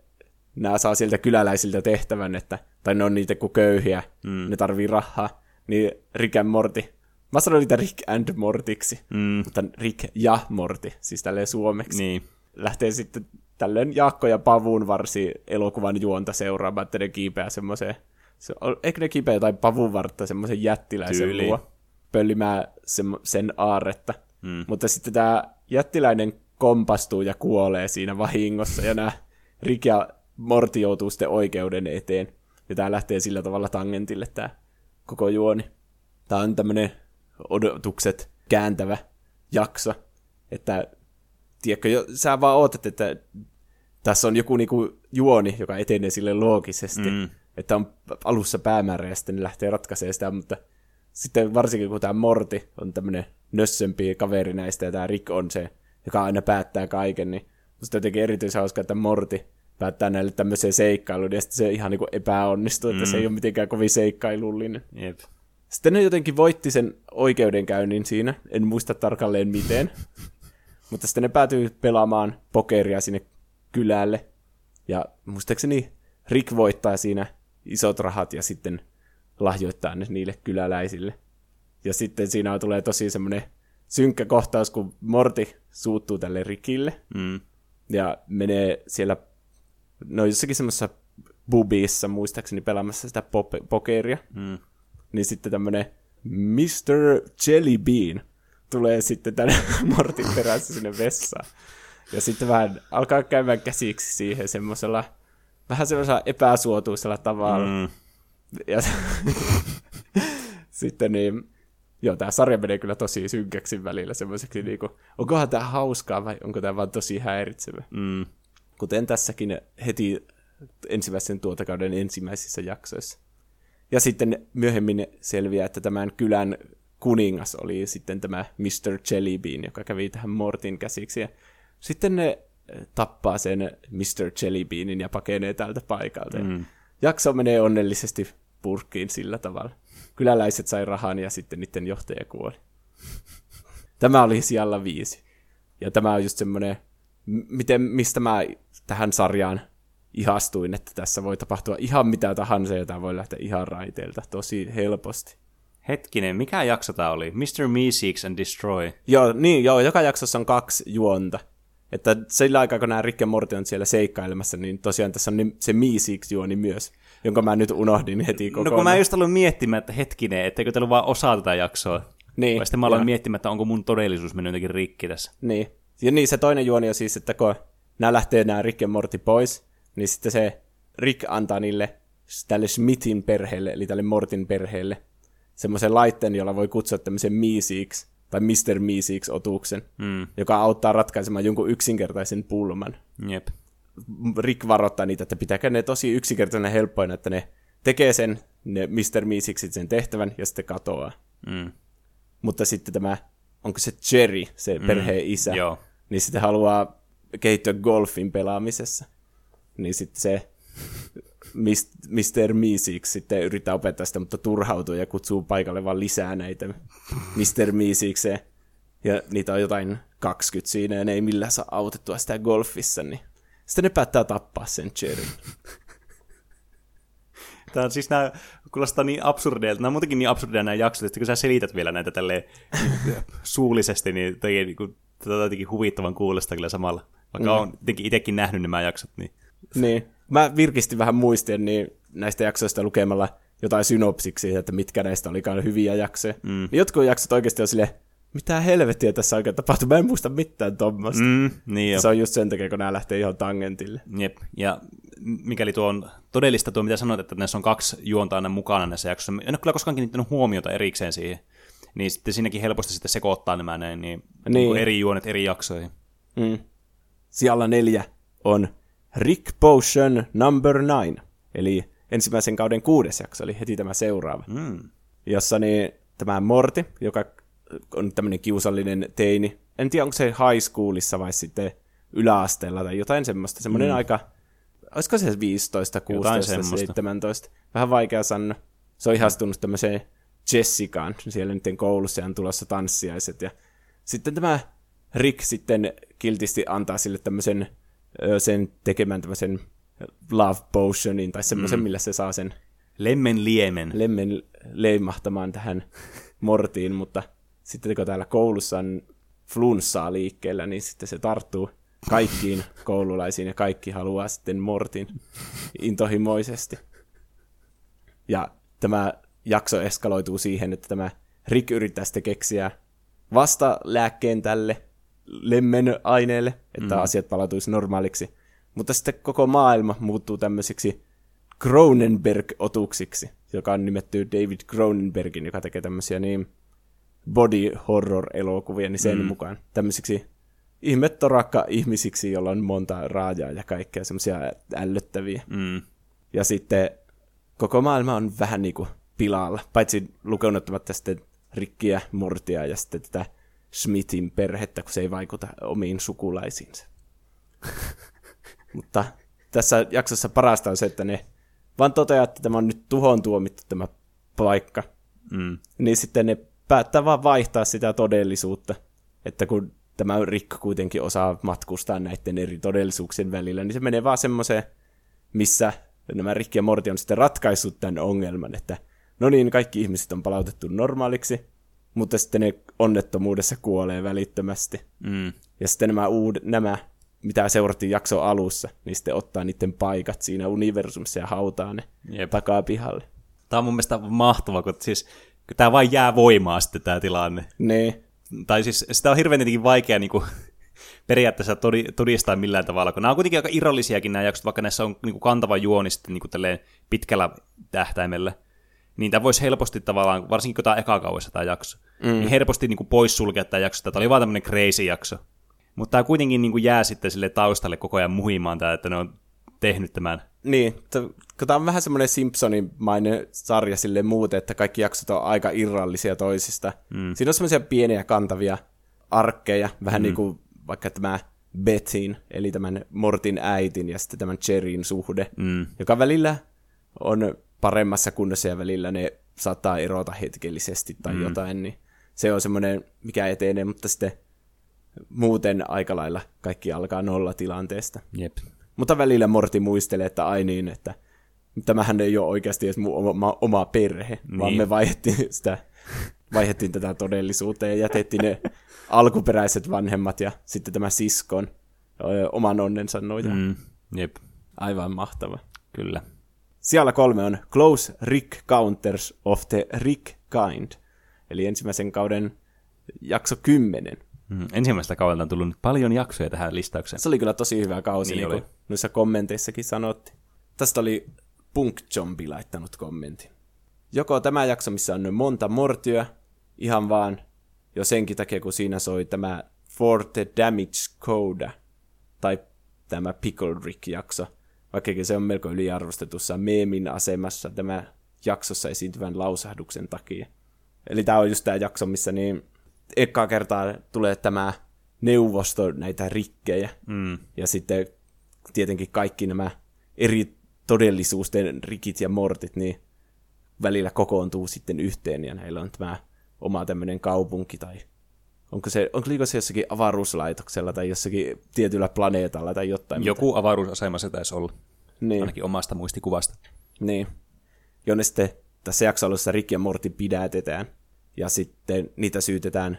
nämä saa sieltä kyläläisiltä tehtävän, että, tai ne on niitä kuin köyhiä, mm. ne tarvii rahaa, niin Rick and Morty. Mä sanoin niitä Rick and Mortiksi, mm. mutta Rick ja Morty, siis tälleen suomeksi. Niin. Lähtee sitten tällöin Jaakko ja Pavun varsi elokuvan juonta seuraamaan, että ne kiipeää semmoiseen, se, eikö ne kiipeä jotain pavunvartta semmoisen jättiläisen Tyyli. luo, pöllimään sen, sen aaretta. Mm. Mutta sitten tämä jättiläinen kompastuu ja kuolee siinä vahingossa, ja nämä Rick ja Morti joutuu sitten oikeuden eteen. Ja tämä lähtee sillä tavalla tangentille tämä koko juoni. Tämä on tämmöinen odotukset kääntävä jakso, että tiedätkö, jo, sä vaan ootat, että tässä on joku niinku juoni, joka etenee sille loogisesti, mm. Että on alussa päämäärä ja sitten ne lähtee ratkaisemaan sitä, mutta sitten varsinkin kun tämä Morti on tämmöinen nössömpi kaveri näistä ja tämä Rick on se, joka aina päättää kaiken, niin musta jotenkin erityisen hauska, että Morti päättää näille tämmöiseen seikkailuun, ja sitten se ihan niin kuin epäonnistuu, mm. että se ei mm. ole mitenkään kovin seikkailullinen. Jep. Sitten ne jotenkin voitti sen oikeudenkäynnin siinä, en muista tarkalleen miten, [LAUGHS] mutta sitten ne päätyy pelaamaan pokeria sinne kylälle, ja muistaakseni Rick voittaa siinä isot rahat ja sitten lahjoittaa ne niille kyläläisille. Ja sitten siinä tulee tosi semmoinen synkkä kohtaus, kun Morti suuttuu tälle Rickille, mm. ja menee siellä no jossakin semmoisessa bubissa muistaakseni pelaamassa sitä pop- pokeria, mm. niin sitten tämmönen Mr. Jelly Bean tulee sitten tänne [LAUGHS] Mortin perässä sinne vessaan. Ja sitten vähän alkaa käymään käsiksi siihen semmoisella, vähän semmoisella epäsuotuisella tavalla. Mm. Ja [LAUGHS] sitten niin, joo, tämä sarja menee kyllä tosi synkäksi välillä semmoiseksi, niinku, onkohan tämä hauskaa vai onko tämä vaan tosi häiritsevä. Mm kuten tässäkin heti ensimmäisen tuotokauden ensimmäisissä jaksoissa. Ja sitten myöhemmin selviää, että tämän kylän kuningas oli sitten tämä Mr. Jellybean, joka kävi tähän Mortin käsiksi. Ja sitten ne tappaa sen Mr. Jellybeanin ja pakenee tältä paikalta. Mm. Jakso menee onnellisesti purkkiin sillä tavalla. Kyläläiset sai rahan ja sitten niiden johtaja kuoli. Tämä oli siellä viisi. Ja tämä on just semmoinen, miten, mistä mä tähän sarjaan ihastuin, että tässä voi tapahtua ihan mitä tahansa ja tämä voi lähteä ihan raiteilta tosi helposti. Hetkinen, mikä jakso tää oli? Mr. Me Seeks and Destroy. Joo, niin, joo, joka jaksossa on kaksi juonta. Että sillä aikaa, kun nämä Rick ja Morty on siellä seikkailemassa, niin tosiaan tässä on se Me Seeks-juoni myös, jonka mä nyt unohdin heti kokonaan. No kun mä just aloin miettimään, että hetkinen, etteikö teillä vaan osaa tätä jaksoa. Niin, Vai sitten mä aloin miettimään, että onko mun todellisuus mennyt jotenkin rikki tässä. Niin. Ja niin, se toinen juoni on siis, että kun nämä lähtee nämä Rick ja Morty pois, niin sitten se Rick antaa niille tälle Smithin perheelle, eli tälle Mortin perheelle, semmoisen laitteen, jolla voi kutsua tämmöisen Miisiiksi, tai Mr. Miisiiksi otuksen, Mm. joka auttaa ratkaisemaan jonkun yksinkertaisen pulman. Jep. Rick varoittaa niitä, että pitääkö ne tosi yksinkertainen helppoina, että ne tekee sen, ne Mr. Miisiksit sen tehtävän, ja sitten katoaa. Mm. Mutta sitten tämä, onko se Jerry, se perheen isä, Joo. niin sitten haluaa kehittyä golfin pelaamisessa. Niin sitten se Mr. Miisiksi sitten yrittää opettaa sitä, mutta turhautuu ja kutsuu paikalle vaan lisää näitä Mr. Miisikseen. Ja niitä on jotain 20 siinä, ja ne ei millään saa autettua sitä golfissa, niin sitten ne päättää tappaa sen Jerry. Tämä on siis nämä, kuulostaa niin absurdeilta, nämä on muutenkin niin absurdeja nämä jaksot, että kun sä selität vielä näitä tälleen suullisesti, niin tekee niin kuin, tätä jotenkin huvittavan kuulosta kyllä samalla. Vaikka mm. on jotenkin itsekin nähnyt nämä jaksot, niin Niin. Mä virkistin vähän muistia niin näistä jaksoista lukemalla jotain synopsiksi, että mitkä näistä olikaan hyviä jaksoja. Mm. Niin jotkut jaksot oikeasti on silleen, mitä helvettiä tässä oikein tapahtuu, mä en muista mitään tuommoista. Mm. niin jo. Se on just sen takia, kun nämä lähtee ihan tangentille. Jep. Ja mikäli tuo on todellista tuo, mitä sanoit, että näissä on kaksi juonta aina mukana näissä jaksoissa, en ole kyllä koskaan kiinnittänyt huomiota erikseen siihen. Niin sitten siinäkin helposti sitten sekoittaa nämä näin, niin, Niin. niin. eri juonet eri jaksoihin. Mm. Siellä neljä on Rick Potion Number 9, eli ensimmäisen kauden kuudes jakso, eli heti tämä seuraava. Mm. jossa niin, tämä Morty, joka on tämmöinen kiusallinen teini. En tiedä, onko se high schoolissa vai sitten yläasteella tai jotain semmoista. Semmoinen mm. aika, olisiko se 15, 16, semmoista. 17. Vähän vaikea sanoa. Se on ihastunut tämmöiseen Jessicaan siellä niiden koulussa ja on tulossa tanssiaiset. Ja sitten tämä Rick sitten kiltisti antaa sille tämmöisen sen tekemään tämmöisen love potionin tai semmoisen, mm. millä se saa sen Lemmen liemen. lemmen leimahtamaan tähän [LAUGHS] mortiin, mutta sitten kun täällä koulussa on flunssaa liikkeellä, niin sitten se tarttuu kaikkiin [LAUGHS] koululaisiin ja kaikki haluaa sitten mortin intohimoisesti. Ja tämä jakso eskaloituu siihen, että tämä Rick yrittää sitten keksiä vasta lääkkeen tälle lemmen aineelle, että mm. asiat palautuisi normaaliksi. Mutta sitten koko maailma muuttuu tämmöisiksi Cronenberg-otuksiksi, joka on nimetty David Cronenbergin, joka tekee tämmöisiä niin body horror-elokuvia, niin sen mm. mukaan tämmöisiksi ihmettorakka ihmisiksi, joilla on monta raajaa ja kaikkea semmoisia ällöttäviä. Mm. Ja sitten koko maailma on vähän niin kuin pilalla, paitsi lukunottamatta sitten Rikkiä, Mortia ja sitten tätä Smithin perhettä, kun se ei vaikuta omiin sukulaisiinsa. [LAUGHS] Mutta tässä jaksossa parasta on se, että ne vaan toteaa, että tämä on nyt tuhon tuomittu tämä paikka. Mm. Niin sitten ne päättää vaan vaihtaa sitä todellisuutta. Että kun tämä Rick kuitenkin osaa matkustaa näiden eri todellisuuksien välillä, niin se menee vaan semmoiseen, missä nämä Rick ja Morty on sitten ratkaissut tämän ongelman, että no niin, kaikki ihmiset on palautettu normaaliksi, mutta sitten ne onnettomuudessa kuolee välittömästi. Mm. Ja sitten nämä, uud, nämä mitä seurattiin jakso alussa, niin sitten ottaa niiden paikat siinä universumissa ja hautaa ne Jep. takapihalle. Tämä on mun mielestä mahtava, kun siis kun tämä vain jää voimaan sitten tämä tilanne. Ne, Tai siis sitä on hirveän tietenkin vaikea niin kuin, [LAUGHS] periaatteessa todi- todistaa millään tavalla, kun nämä on kuitenkin aika irrallisiakin nämä jaksot, vaikka näissä on niin kuin kantava juoni sitten niin kuin pitkällä tähtäimellä. Niin tämä voisi helposti tavallaan, varsinkin kun tämä on eka kauessa tämä jakso, mm. niin helposti niin kuin poissulkea tämä jakso, tämä oli vaan tämmöinen crazy jakso. Mutta tämä kuitenkin niin kuin jää sitten sille taustalle koko ajan muhimaan tämä, että ne on tehnyt tämän. niin, kun tämä on vähän semmoinen Simpsonin-mainen sarja sille muuten, että kaikki jaksot on aika irrallisia toisista. Mm. Siinä on semmoisia pieniä kantavia arkkeja, vähän mm. niin kuin vaikka tämä Bethin, eli tämän Mortin äitin ja sitten tämän Cherin suhde, Mm. joka välillä on paremmassa kunnossa ja välillä ne saattaa erota hetkellisesti tai mm. jotain, niin se on semmoinen, mikä etenee, mutta sitten muuten aika lailla kaikki alkaa nolla tilanteesta. Jep. Mutta välillä Morti muistelee, että ai niin, että tämähän ei ole oikeasti edes mun oma, oma perhe, niin. vaan me vaihdettiin sitä vaihdettiin tätä todellisuuteen ja jätettiin ne alkuperäiset vanhemmat ja sitten tämä siskon ö, oman onnensa noja. Mm, jep, Aivan mahtava. kyllä. Siellä kolme on Close Rick Counters of the Rick Kind, eli ensimmäisen kauden jakso 10. Mm, ensimmäistä kaudelta on tullut nyt paljon jaksoja tähän listaukseen. Se oli kyllä tosi hyvä kausi, Niin niin, oli. kuin noissa kommenteissakin sanottiin. Tästä oli Punk Jombi laittanut kommentin. Joko tämä jakso, missä on monta mortyä, ihan vaan jo senkin takia, kun siinä soi tämä For the Damage Coda, tai tämä Pickle Rick-jakso, vaikkakin se on melko yliarvostetussa meemin asemassa tämä jaksossa esiintyvän lausahduksen takia. Eli tämä on just tämä jakso, missä niin ekkaa kertaa tulee tämä neuvosto näitä rikkejä, Mm, ja sitten tietenkin kaikki nämä eri todellisuusten rikit ja mortit, niin välillä kokoontuu sitten yhteen, ja näillä on tämä oma tämmöinen kaupunki, tai onko se, onko liiko se jossakin avaruuslaitoksella, tai jossakin tietyllä planeetalla, tai jotain. joku avaruusasema se taisi olla, Niin, ainakin omasta muistikuvasta. niin. Jonne sitten tässä jaksoalussa Rick ja Morty pidätetään, ja sitten niitä syytetään,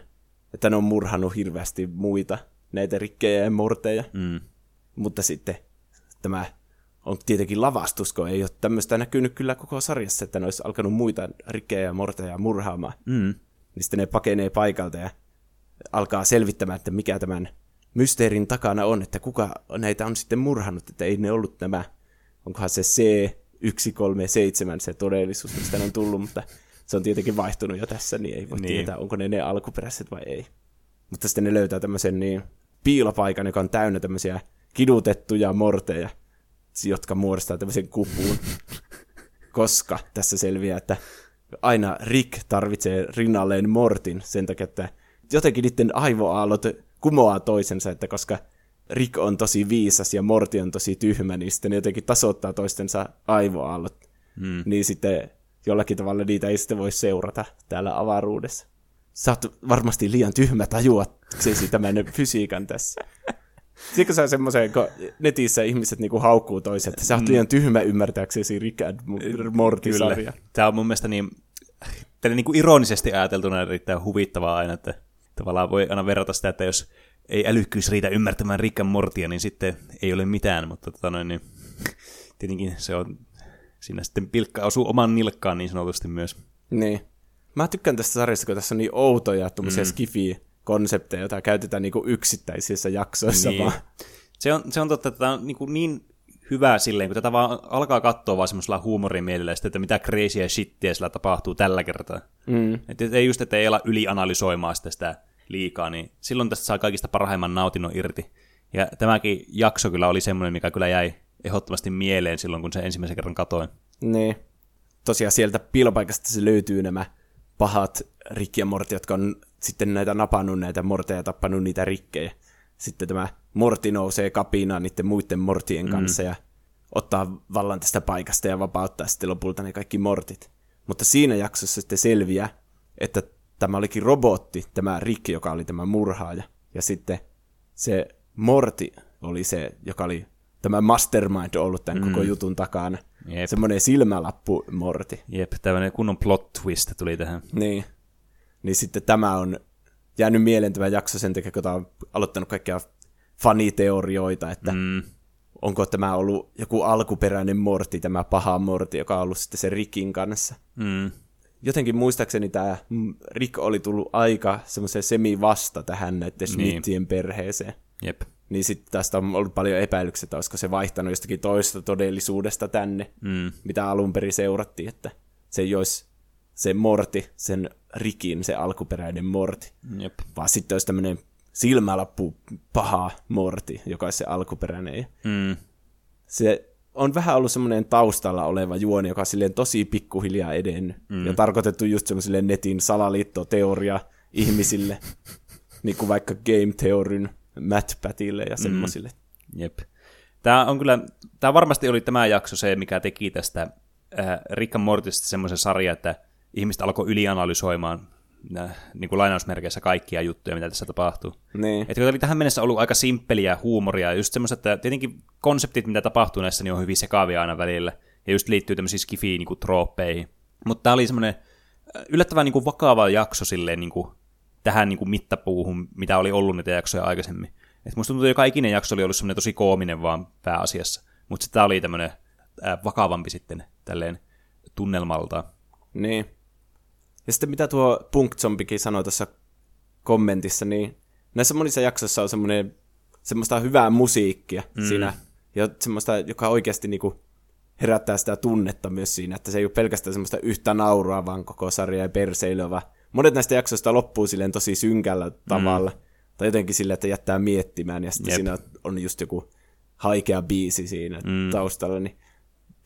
että ne on murhannut hirveästi muita, näitä rikkejä ja morteja. Mm. Mutta sitten tämä on tietenkin lavastus, kun ei ole tämmöistä näkynyt kyllä koko sarjassa, että ne olisi alkanut muita rikkejä ja morteja murhaamaan. Mm. Niin sitten ne pakenee paikalta ja alkaa selvittämään, että mikä tämän mysteerin takana on, että kuka näitä on sitten murhannut, että ei ne ollut nämä, onkohan se C137 se todellisuus, mistä ne on tullut, mutta se on tietenkin vaihtunut jo tässä, niin ei voi Niin. tietää, onko ne ne alkuperäiset vai ei. Mutta sitten ne löytää tämmöisen niin piilopaikan, joka on täynnä tämmöisiä kidutettuja morteja, jotka muodostaa tämmöisen kupuun. Koska tässä selviää, että aina Rick tarvitsee rinnalleen Mortin sen takia, että jotenkin niiden aivoaallot kumoaa toisensa, että koska Rick on tosi viisas ja Morty on tosi tyhmä, niin sitten ne jotenkin tasoittaa toistensa aivoaallot. Mm. Niin sitten jollakin tavalla niitä ei sitten voi seurata täällä avaruudessa. Sä oot varmasti liian tyhmä tajuaksesi tämän fysiikan tässä. Se on semmoisen, kun netissä ihmiset niinku haukkuu toiset, että sä oot liian tyhmä ymmärtääksesi Rick and Morty-sarja. Tämä on mun mielestä niin, tälle niin kuin ironisesti ajateltuna erittäin huvittavaa aina, että tavallaan voi aina verrata sitä, että jos ei älykkyys riitä ymmärtämään Rick and Mortia, niin sitten ei ole mitään, mutta tota noin, niin, [LAUGHS] tietenkin se on, siinä sitten pilkka osuu oman nilkkaan niin sanotusti myös. Niin. Mä tykkään tästä sarjasta, kun tässä on niin outoja tuommoisia mm. skifi-konsepteja, joita käytetään niinku yksittäisissä jaksoissa Niin. vaan. Se on, se on totta, että tämä on niin, kuin niin hyvä silleen, kun tätä vaan alkaa katsoa vaan semmoisella huumorimielellä, että mitä crazyä shittiä sillä tapahtuu tällä kertaa. Mm. Että ei just, että ei ala ylianalysoimaan sitä, sitä liikaa, niin silloin tästä saa kaikista parhaimman nautinnon irti. Ja tämäkin jakso kyllä oli semmoinen, mikä kyllä jäi ehdottomasti mieleen silloin, kun se ensimmäisen kerran katoin. Niin. Tosiaan sieltä piilopaikasta se löytyy nämä pahat Rick ja jotka on sitten näitä napannut näitä morteja ja tappanut niitä rikkejä. Sitten tämä Morty nousee kapinaan niiden muiden mortien kanssa ja ottaa vallan tästä paikasta ja vapauttaa sitten lopulta ne kaikki mortit. Mutta siinä jaksossa sitten selviää, että tämä olikin robotti, tämä Rick, joka oli tämä murhaaja. Ja sitten se Morty oli se, joka oli tämä mastermind ollut tämän mm. koko jutun takana. Jep. Semmoinen silmälappu Morty. Jep, tämmöinen kunnon plot twist tuli tähän. Niin. Niin sitten tämä on jäänyt mieleen tämä jakso sen takia, kun tämä on aloittanut kaikkia faniteorioita, että mm. Onko tämä ollut joku alkuperäinen Morty, tämä paha Morty, joka on ollut sitten se Rickin kanssa. mm, Jotenkin muistaakseni tämä Rick oli tullut aika semmoiseen semi-vasta tähän näiden Smithien perheeseen. jep. Niin sitten tästä on ollut paljon epäilyksiä, että olisiko se vaihtanut jostakin toista todellisuudesta tänne, Mm, mitä alun perin seurattiin, että se ei olisi se Morti, sen Rikin, se alkuperäinen Morti, jep. vaan sitten olisi tämmöinen silmälappu paha Morti, joka se alkuperäinen. Mm, se on vähän ollut semmoinen taustalla oleva juoni, joka on silleen tosi pikkuhiljaa edennyt. Mm. Ja tarkoitettu just semmoiselle netin salaliittoteoria ihmisille, [LAUGHS] niin kuin vaikka Game Theoryn MatPatille ja semmoisille. Jep. Tämä on kyllä, tämä varmasti oli tämä jakso se, mikä teki tästä äh, Rick and Mortista semmoisen sarjan, että ihmiset alkoi ylianalysoimaan niin kuin lainausmerkeissä kaikkia juttuja, mitä tässä tapahtuu. Niin. Että kun oli tähän mennessä ollut aika simppeliä huumoria, ja just semmoiset, että tietenkin konseptit, mitä tapahtuu näissä, niin on hyvin sekaavia aina välillä, ja just liittyy tämmöisiin skifiin niin trooppeihin. Mutta tämä oli semmoinen yllättävän niin kuin vakava jakso silleen niin kuin, tähän niin kuin mittapuuhun, mitä oli ollut niitä jaksoja aikaisemmin. Et musta tuntuu, että joka ikinen jakso oli ollut semmoinen tosi koominen vaan pääasiassa. Mutta tämä oli tämmöinen äh, vakavampi sitten tälleen tunnelmalta. Niin. Ja sitten mitä tuo Punk Zombikin sanoi tuossa kommentissa, niin näissä monissa jaksoissa on semmoinen semmoista hyvää musiikkia mm. siinä, ja semmoista, joka oikeasti niinku herättää sitä tunnetta myös siinä, että se ei ole pelkästään semmoista yhtä nauraa, vaan koko sarja ja perseilyä, vaan monet näistä jaksoista loppuu silleen tosi synkällä tavalla, mm. tai jotenkin silleen, että jättää miettimään, ja sitten Jep. siinä on just joku haikea biisi siinä mm. taustalla, niin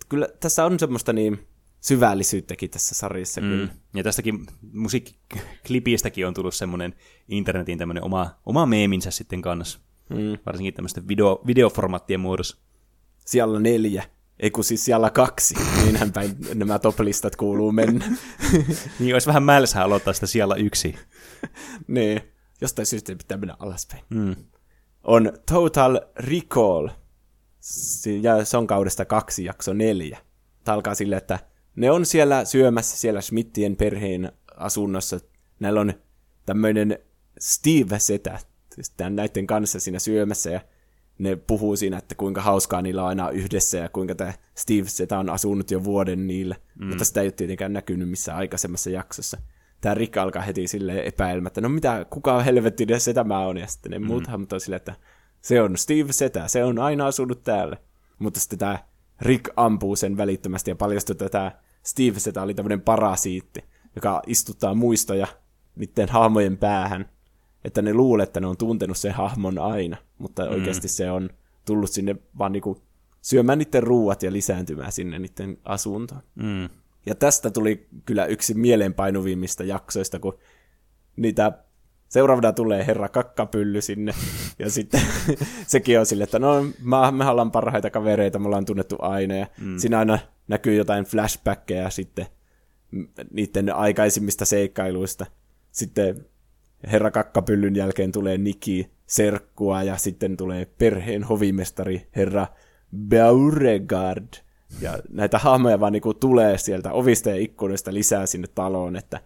kyllä tässä on semmoista niin syvällisyyttäkin tässä sarjassa. Mm. Kyllä. Ja tästäkin musiikkiklipistäkin on tullut semmoinen internetin tämmöinen oma, oma meeminsä sitten kanssa. Mm. Varsinkin tämmöisten video, videoformaattien muodossa. Siellä neljä. Ei kun siis siellä kaksi. Niinhän päin nämä top-listat kuuluu mennä. [LAUGHS] niin olisi vähän mälsää aloittaa sitä siellä yksi. [LAUGHS] niin. Jostain syystä pitää mennä alaspäin. Mm. On Total Recall. Ja se on kaudesta kaksi, jakso neljä. Tämä alkaa silleen, että ne on siellä syömässä siellä Schmidtien perheen asunnossa. Näillä on tämmöinen Steve-setä näiden kanssa siinä syömässä ja ne puhuu siinä, että kuinka hauskaa niillä on aina yhdessä ja kuinka tämä Steve Setä on asunut jo vuoden niillä. Mm. Mutta sitä ei ole tietenkään näkynyt missään aikaisemmassa jaksossa. Tämä Rick alkaa heti sille epäilemättä, no mitä, kuka helvetti se tämä on? Ja sitten ne mm. muut on silleen, että se on Steve Setä, se on aina asunut täällä. Mutta sitten tämä Rick ampuu sen välittömästi ja paljastuu, että tämä Steve Setä oli tämmöinen parasiitti, joka istuttaa muistoja niiden hahmojen päähän että ne luulee, että ne on tuntenut sen hahmon aina, mutta mm. oikeasti se on tullut sinne vaan niinku syömään niiden ruuat ja lisääntymään sinne niiden asuntoon. Mm. Ja tästä tuli kyllä yksi mieleenpainuvimmista jaksoista, kun niitä seuraavana tulee herra kakkapylly sinne, ja [LAUGHS] sitten [LAUGHS] sekin on sille, että no mä, me ollaan parhaita kavereita, me ollaan tunnettu aina, ja mm. siinä aina näkyy jotain flashbackkejä sitten niiden aikaisimmista seikkailuista. Sitten herra kakkapyllyn jälkeen tulee Niki Serkkua ja sitten tulee perheen hovimestari herra Beauregard. Ja näitä hahmoja vaan niinku tulee sieltä ovista ja ikkunoista lisää sinne taloon, että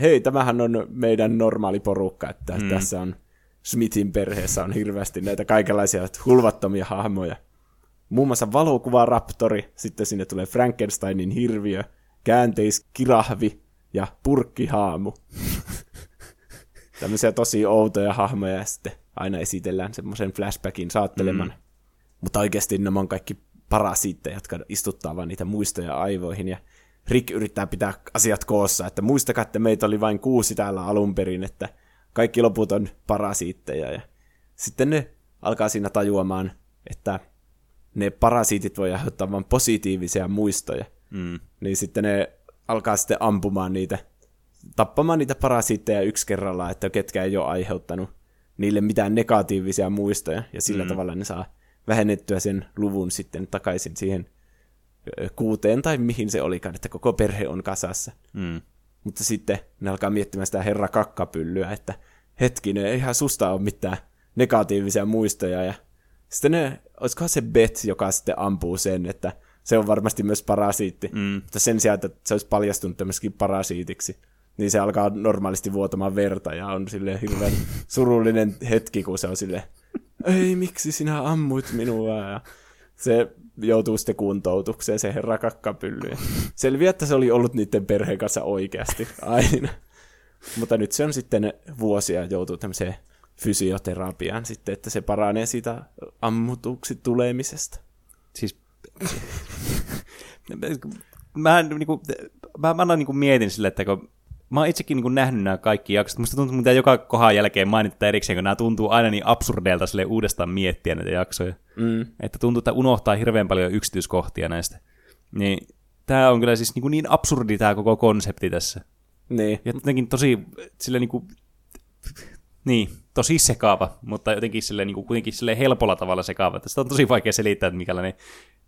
hei, tämähän on meidän normaali porukka, että mm. tässä on Smithin perheessä on hirveästi näitä kaikenlaisia hulvattomia hahmoja. Muun muassa valokuva Raptori, sitten sinne tulee Frankensteinin hirviö, käänteiskirahvi ja purkkihaamu [LAUGHS] tämmöisiä tosi outoja hahmoja ja sitten aina esitellään semmoisen flashbackin saatteleman. Mm. Mutta oikeasti nämä on kaikki parasiitteja, jotka istuttaa vaan niitä muistoja aivoihin ja Rick yrittää pitää asiat koossa, että muistakaa, että meitä oli vain kuusi täällä alun perin, että kaikki loput on parasiitteja. Ja sitten ne alkaa siinä tajuamaan, että ne parasiitit voi aiheuttaa vain positiivisia muistoja. Mm. Niin sitten ne alkaa sitten ampumaan niitä tappamaan niitä parasiitteja yksi kerrallaan, että ketkä ei ole aiheuttanut niille mitään negatiivisia muistoja, ja sillä mm. tavalla ne saa vähennettyä sen luvun sitten takaisin siihen kuuteen tai mihin se olikaan, että koko perhe on kasassa. Mm. Mutta sitten ne alkaa miettimään sitä herra kakkapyllyä, että hetkinen, eihän susta ole mitään negatiivisia muistoja. Ja sitten ne, olisikohan se Bet, joka sitten ampuu sen, että se on varmasti myös parasiitti. Mm. Mutta sen sijaan, että se olisi paljastunut tämmöisikin parasiitiksi, niin se alkaa normaalisti vuotamaan verta ja on sille hirveän [LAUGHS] surullinen hetki, kun se on sille ei, miksi sinä ammuit minua? Ja se joutuu sitten kuntoutukseen, se herra kakkapylly. Selviää, että se oli ollut niiden perheen kanssa oikeasti aina. Mutta nyt se on sitten vuosia joutuu tämmöiseen fysioterapiaan sitten, että se paranee siitä ammutuksi tulemisesta. Siis [LAUGHS] mä, niin kuin, mä, mä, mä niin kuin mietin sille, että kun mä oon itsekin niin nähnyt nämä kaikki jaksot. Musta tuntuu, että joka kohan jälkeen mainittaa erikseen, kun nämä tuntuu aina niin absurdeilta sille uudestaan miettiä näitä jaksoja. Mm. Että tuntuu, että unohtaa hirveän paljon yksityiskohtia näistä. Niin tämä on kyllä siis niin, niin absurdi tämä koko konsepti tässä. Niin. Ja jotenkin tosi sille niin kuin, niin, tosi sekaava, mutta jotenkin sille, niin kuin, kuitenkin sille helpolla tavalla sekaava. Tästä on tosi vaikea selittää, että mikälainen...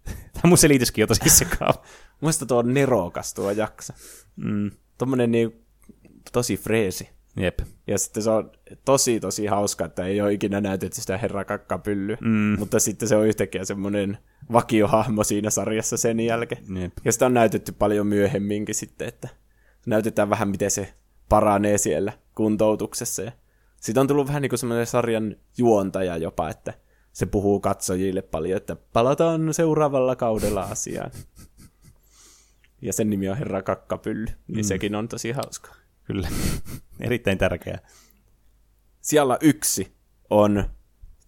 [LAUGHS] Tämä mun selityskin on tosi sekaava. Muista tuo on nerokas tuo jakso. Mm. Tuommoinen niin tosi freesi. Jep. Ja sitten se on tosi, tosi hauska, että ei ole ikinä näytetty sitä herra kakkapyllyä, mm. mutta sitten se on yhtäkkiä semmoinen vakiohahmo siinä sarjassa sen jälkeen. Jep. Ja sitä on näytetty paljon myöhemminkin sitten, että näytetään vähän, miten se paranee siellä kuntoutuksessa. Ja siitä on tullut vähän niin kuin semmoinen sarjan juontaja jopa, että se puhuu katsojille paljon, että palataan seuraavalla kaudella asiaan. Ja sen nimi on Herra Kakkapylly, niin mm. sekin on tosi hauska. Kyllä, [LAUGHS] erittäin tärkeä. Siellä yksi on,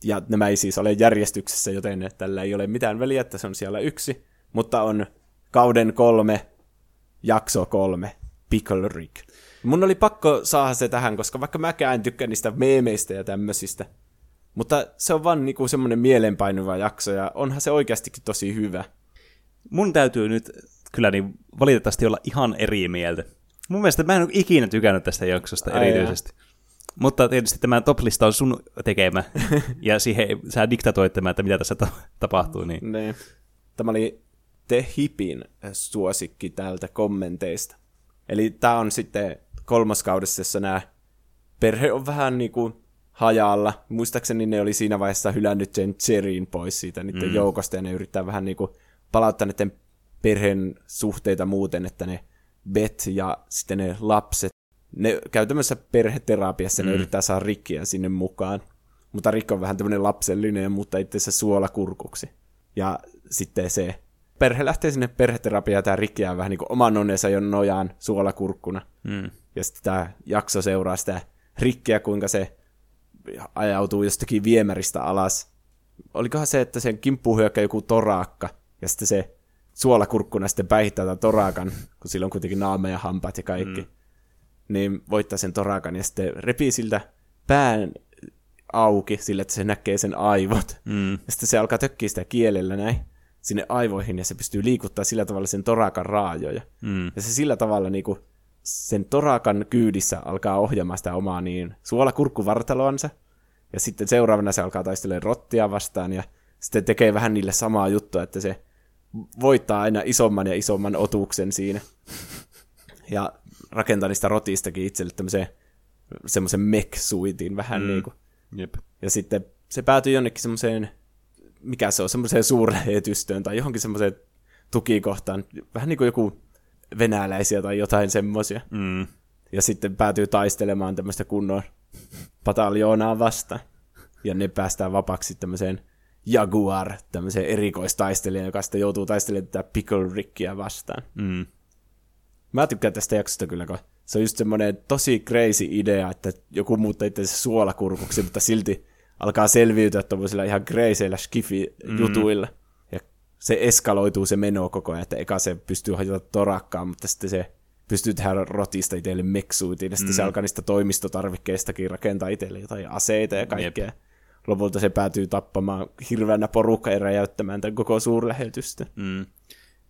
ja nämä ei siis ole järjestyksessä, joten tällä ei ole mitään väliä, että se on siellä yksi, mutta on kauden kolme, jakso kolme, Pickle Rick. Mun oli pakko saada se tähän, koska vaikka mäkään en tykkää niistä meemeistä ja tämmöisistä, mutta se on vaan niinku semmoinen mielenpainuva jakso, ja onhan se oikeastikin tosi hyvä. Mun täytyy nyt kyllä niin valitettavasti olla ihan eri mieltä. Mun mielestä mä en ole ikinä tykännyt tästä jaksosta Ai erityisesti. Jaa. Mutta tietysti tämä toplista on sun tekemä, [LAUGHS] ja siihen sä diktatoit tämä, että mitä tässä ta- tapahtuu. Niin. niin. Tämä oli The Hipin suosikki täältä kommenteista. Eli tämä on sitten kolmas kaudessa, jossa nämä perhe on vähän niin kuin hajalla. Muistaakseni ne oli siinä vaiheessa hylännyt sen Cherin pois siitä niiden mm. joukosta, ja ne yrittää vähän niin kuin palauttaa niiden perheen suhteita muuten, että ne Bet ja sitten ne lapset, ne käy tämmöisessä perheterapiassa, mm. ne yrittää saada Rikkiä sinne mukaan. Mutta Rick on vähän tämmöinen lapsellinen ja muuttaa itse suolakurkuksi. Ja sitten se perhe lähtee sinne perheterapiaan tämä Rick jää vähän niin kuin oman onnensa jo nojaan suolakurkkuna. Mm. Ja sitten tämä jakso seuraa sitä Rikkiä, kuinka se ajautuu jostakin viemäristä alas. Olikohan se, että sen kimppuun hyökkää joku toraakka, ja sitten se suolakurkkuna sitten päihittää tämän torakan, kun sillä on kuitenkin naama ja hampaat ja kaikki. Mm. Niin voittaa sen torakan ja sitten repii siltä pään auki sillä, että se näkee sen aivot. Mm. Ja sitten se alkaa tökkiä sitä kielellä näin sinne aivoihin ja se pystyy liikuttaa sillä tavalla sen torakan raajoja. Mm. Ja se sillä tavalla niin kuin, sen torakan kyydissä alkaa ohjaamaan sitä omaa niin suolakurkkuvartaloansa. Ja sitten seuraavana se alkaa taistelemaan rottia vastaan ja sitten tekee vähän niille samaa juttua, että se voittaa aina isomman ja isomman otuksen siinä. Ja rakentaa niistä rotistakin itselle tämmöisen semmoisen mech-suitin vähän mm. niin kuin. Jep. Ja sitten se päätyy jonnekin semmoiseen, mikä se on, semmoiseen suurlähetystöön tai johonkin semmoiseen tukikohtaan. Vähän niin kuin joku venäläisiä tai jotain semmoisia. Mm. Ja sitten päätyy taistelemaan tämmöistä kunnon pataljoonaa vastaan. Ja ne päästään vapaaksi tämmöiseen Jaguar, tämmöisen erikoistaistelijan, joka sitten joutuu taistelemaan tätä Pickle Rickia vastaan. Mm. Mä tykkään tästä jaksosta kyllä, kun se on just semmoinen tosi crazy idea, että joku muuttaa itse suolakurkuksi, mutta silti alkaa selviytyä tuollaisilla ihan crazyillä skifi-jutuilla. Mm. Ja se eskaloituu se meno koko ajan, että eka se pystyy hajota torakkaan, mutta sitten se pystyy tehdä rotista itselle meksuitiin, ja sitten mm. se alkaa niistä toimistotarvikkeistakin rakentaa itselle jotain aseita ja kaikkea. Jep lopulta se päätyy tappamaan hirveänä porukka ja räjäyttämään tämän koko suurlähetystä. Mm.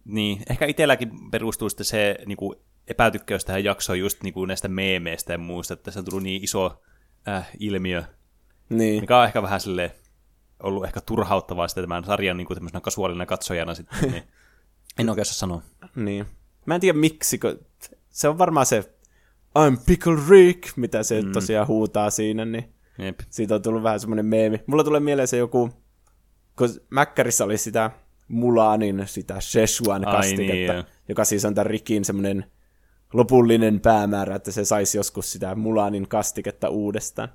Niin, ehkä itselläkin perustuu sitten se niin kuin epätykkäys tähän jaksoon just niin kuin näistä meemeistä ja muista, että se on tullut niin iso äh, ilmiö, niin. mikä on ehkä vähän silleen ollut ehkä turhauttavaa sitten tämän sarjan niin kuin tämmöisenä kasuaalina katsojana sitten, niin [LAUGHS] en oikein sanoa. Niin. Mä en tiedä miksi, kun se on varmaan se I'm Pickle Rick, mitä se mm. tosiaan huutaa siinä, niin Jep. Siitä on tullut vähän semmoinen meemi. Mulla tulee mieleen se joku, kun Mäkkärissä oli sitä Mulanin, sitä Szechuan kastiketta, niin, joka siis on tämän Rikin semmoinen lopullinen päämäärä, että se saisi joskus sitä Mulanin kastiketta uudestaan.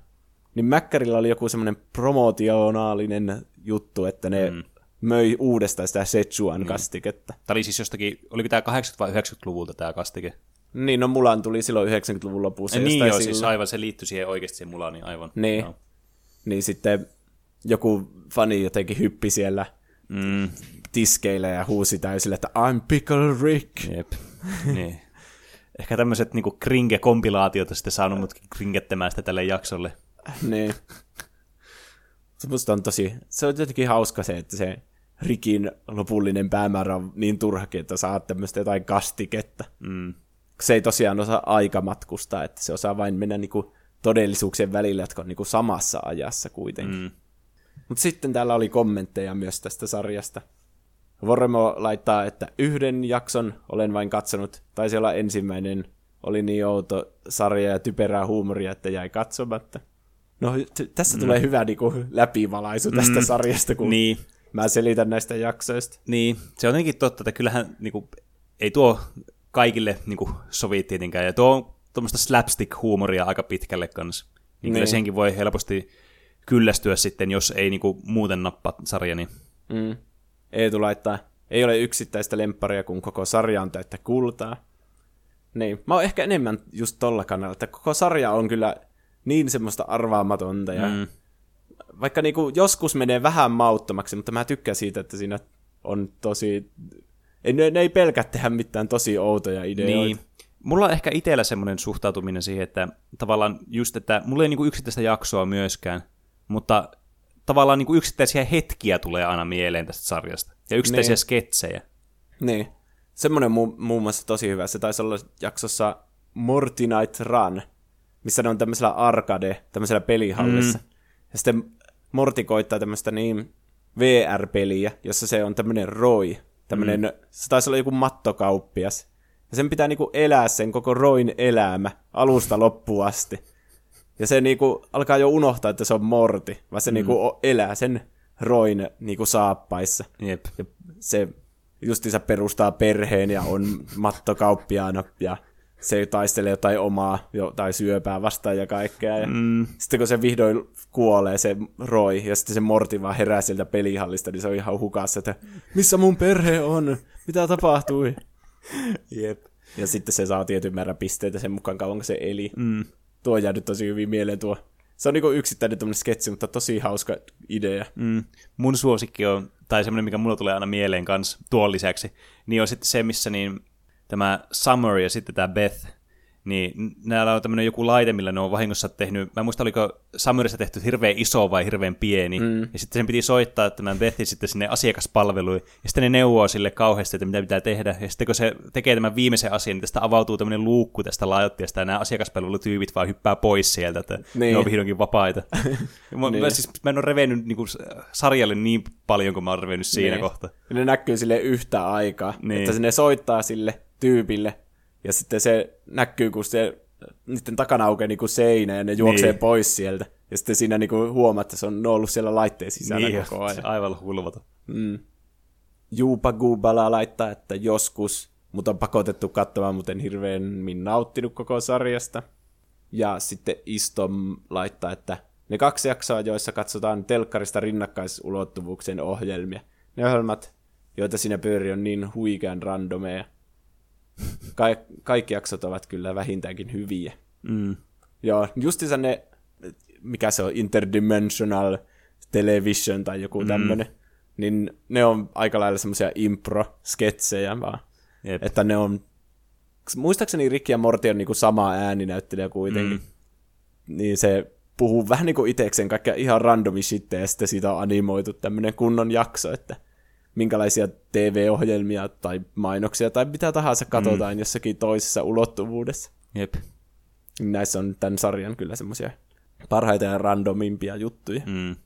Niin Mäkkärillä oli joku semmoinen promotionaalinen juttu, että ne mm. möi uudestaan sitä Szechuan mm. kastiketta. Tämä oli siis jostakin, oliko tämä 80- vai 90-luvulta tämä kastike? Niin, no Mulan tuli silloin 90-luvun lopussa. Ja niin joo, siis aivan, se liittyi siihen oikeasti siihen Mulaniin, aivan. Niin. No. Niin sitten joku fani jotenkin hyppi siellä mm. tiskeillä ja huusi täysille, että I'm Pickle Rick. Jep. niin. Ehkä tämmöiset niinku kringe-kompilaatiot sitten saanut mut kringettämään sitä tälle jaksolle. niin. Se musta on tosi, se on jotenkin hauska se, että se Rikin lopullinen päämäärä on niin turhakin, että saat tämmöistä jotain kastiketta. Mm se ei tosiaan osaa aikamatkustaa, että se osaa vain mennä niinku todellisuuksien välillä, jotka on niinku samassa ajassa kuitenkin. Mm. Mutta sitten täällä oli kommentteja myös tästä sarjasta. Vorremo laittaa, että yhden jakson olen vain katsonut, taisi olla ensimmäinen, oli niin outo sarja ja typerää huumoria, että jäi katsomatta. No t- tässä mm. tulee hyvä niinku, läpivalaisu tästä mm. sarjasta, kun niin. mä selitän näistä jaksoista. Niin, se on jotenkin totta, että kyllähän niinku, ei tuo kaikille niin kuin, sovi tietenkään. Ja tuo on tuommoista slapstick-huumoria aika pitkälle kanssa. Niin, niin. kyllä senkin voi helposti kyllästyä sitten, jos ei niin kuin, muuten nappaa sarja. Niin... Mm. Eetu laittaa, ei ole yksittäistä lempparia, kun koko sarja on täyttä kultaa. Niin, mä oon ehkä enemmän just tolla kannalla, että koko sarja on kyllä niin semmoista arvaamatonta ja mm. vaikka niinku joskus menee vähän mauttomaksi, mutta mä tykkään siitä, että siinä on tosi... Ei, ne, ne ei pelkät tehdä mitään tosi outoja ideoita. Niin. Mulla on ehkä itsellä semmoinen suhtautuminen siihen, että tavallaan just, että mulla ei niinku yksittäistä jaksoa myöskään, mutta tavallaan niinku yksittäisiä hetkiä tulee aina mieleen tästä sarjasta. Ja yksittäisiä niin. sketsejä. Niin. Semmoinen mu- muun muassa tosi hyvä. Se taisi olla jaksossa Morty Night Run, missä ne on tämmöisellä arcade, tämmöisellä pelihallissa. Mm. Ja sitten Morty koittaa tämmöistä niin VR-peliä, jossa se on tämmöinen roi. Tämmöinen, mm. se taisi olla joku mattokauppias. Ja sen pitää niinku elää sen koko roin elämä alusta loppuun asti. Ja se niinku alkaa jo unohtaa, että se on Morti, vaan se mm. niinku elää sen roin niinku saappaissa. Jep. Ja se justiinsa perustaa perheen ja on mattokauppiaana ja se taistelee jotain omaa tai syöpää vastaan ja kaikkea. Ja mm. Sitten kun se vihdoin kuolee, se Roy, ja sitten se Morti vaan herää sieltä pelihallista, niin se on ihan hukassa, että missä mun perhe on? Mitä tapahtui? Jep. Ja sitten se saa tietyn määrän pisteitä sen mukaan kauan se eli. Mm. Tuo on jäänyt tosi hyvin mieleen tuo. Se on niinku yksittäinen tämmöinen sketsi, mutta tosi hauska idea. Mm. Mun suosikki on, tai semmoinen, mikä mulla tulee aina mieleen kanssa tuon lisäksi, niin on sitten se, missä niin tämä Summer ja sitten tämä Beth niin näillä on tämmöinen joku laite, millä ne on vahingossa tehnyt, mä en muista oliko Summerissa tehty hirveän iso vai hirveän pieni, mm. ja sitten sen piti soittaa tämän Bethin sitten sinne asiakaspalveluun, ja sitten ne neuvoo sille kauheasti, että mitä pitää tehdä, ja sitten kun se tekee tämän viimeisen asian, niin tästä avautuu tämmöinen luukku tästä laitteesta, ja nämä asiakaspalvelutyypit vaan hyppää pois sieltä, että niin. ne on vihdoinkin vapaita. [LAUGHS] mä, niin. mä, siis, mä en ole revennyt niin kuin, sarjalle niin paljon kuin mä oon revennyt siinä niin. kohtaa. Ne näkyy sille yhtä aikaa, niin. että ne soittaa sille tyypille, ja sitten se näkyy, kun se niiden takana aukeaa niin seinä ja ne juoksee niin. pois sieltä. Ja sitten siinä niin kuin huomaat, että se on ollut siellä laitteen sisällä niin, koko ajan. aivan hulvata. Mm. Juupa Gubala laittaa, että joskus mut on pakotettu katsomaan, mutta en hirveän nauttinut koko sarjasta. Ja sitten Istom laittaa, että ne kaksi jaksoa, joissa katsotaan telkkarista rinnakkaisulottuvuuksien ohjelmia. Ne ohjelmat, joita siinä pyörii, on niin huikean randomeja, Ka- kaikki jaksot ovat kyllä vähintäänkin hyviä. Mm. Joo, justiinsa ne, mikä se on, interdimensional television tai joku mm. tämmönen, niin ne on aika lailla semmoisia impro-sketsejä vaan. Jep. Että ne on, muistaakseni Rick ja Morty on niinku sama ääninäyttelijä kuitenkin. Mm. Niin se puhuu vähän niinku itekseen kaikkea ihan randomi shitteä, ja sitten siitä on animoitu tämmöinen kunnon jakso, että minkälaisia TV-ohjelmia tai mainoksia tai mitä tahansa katsotaan mm. jossakin toisessa ulottuvuudessa. Jep. Näissä on tämän sarjan kyllä semmoisia parhaita ja randomimpia juttuja. Mm.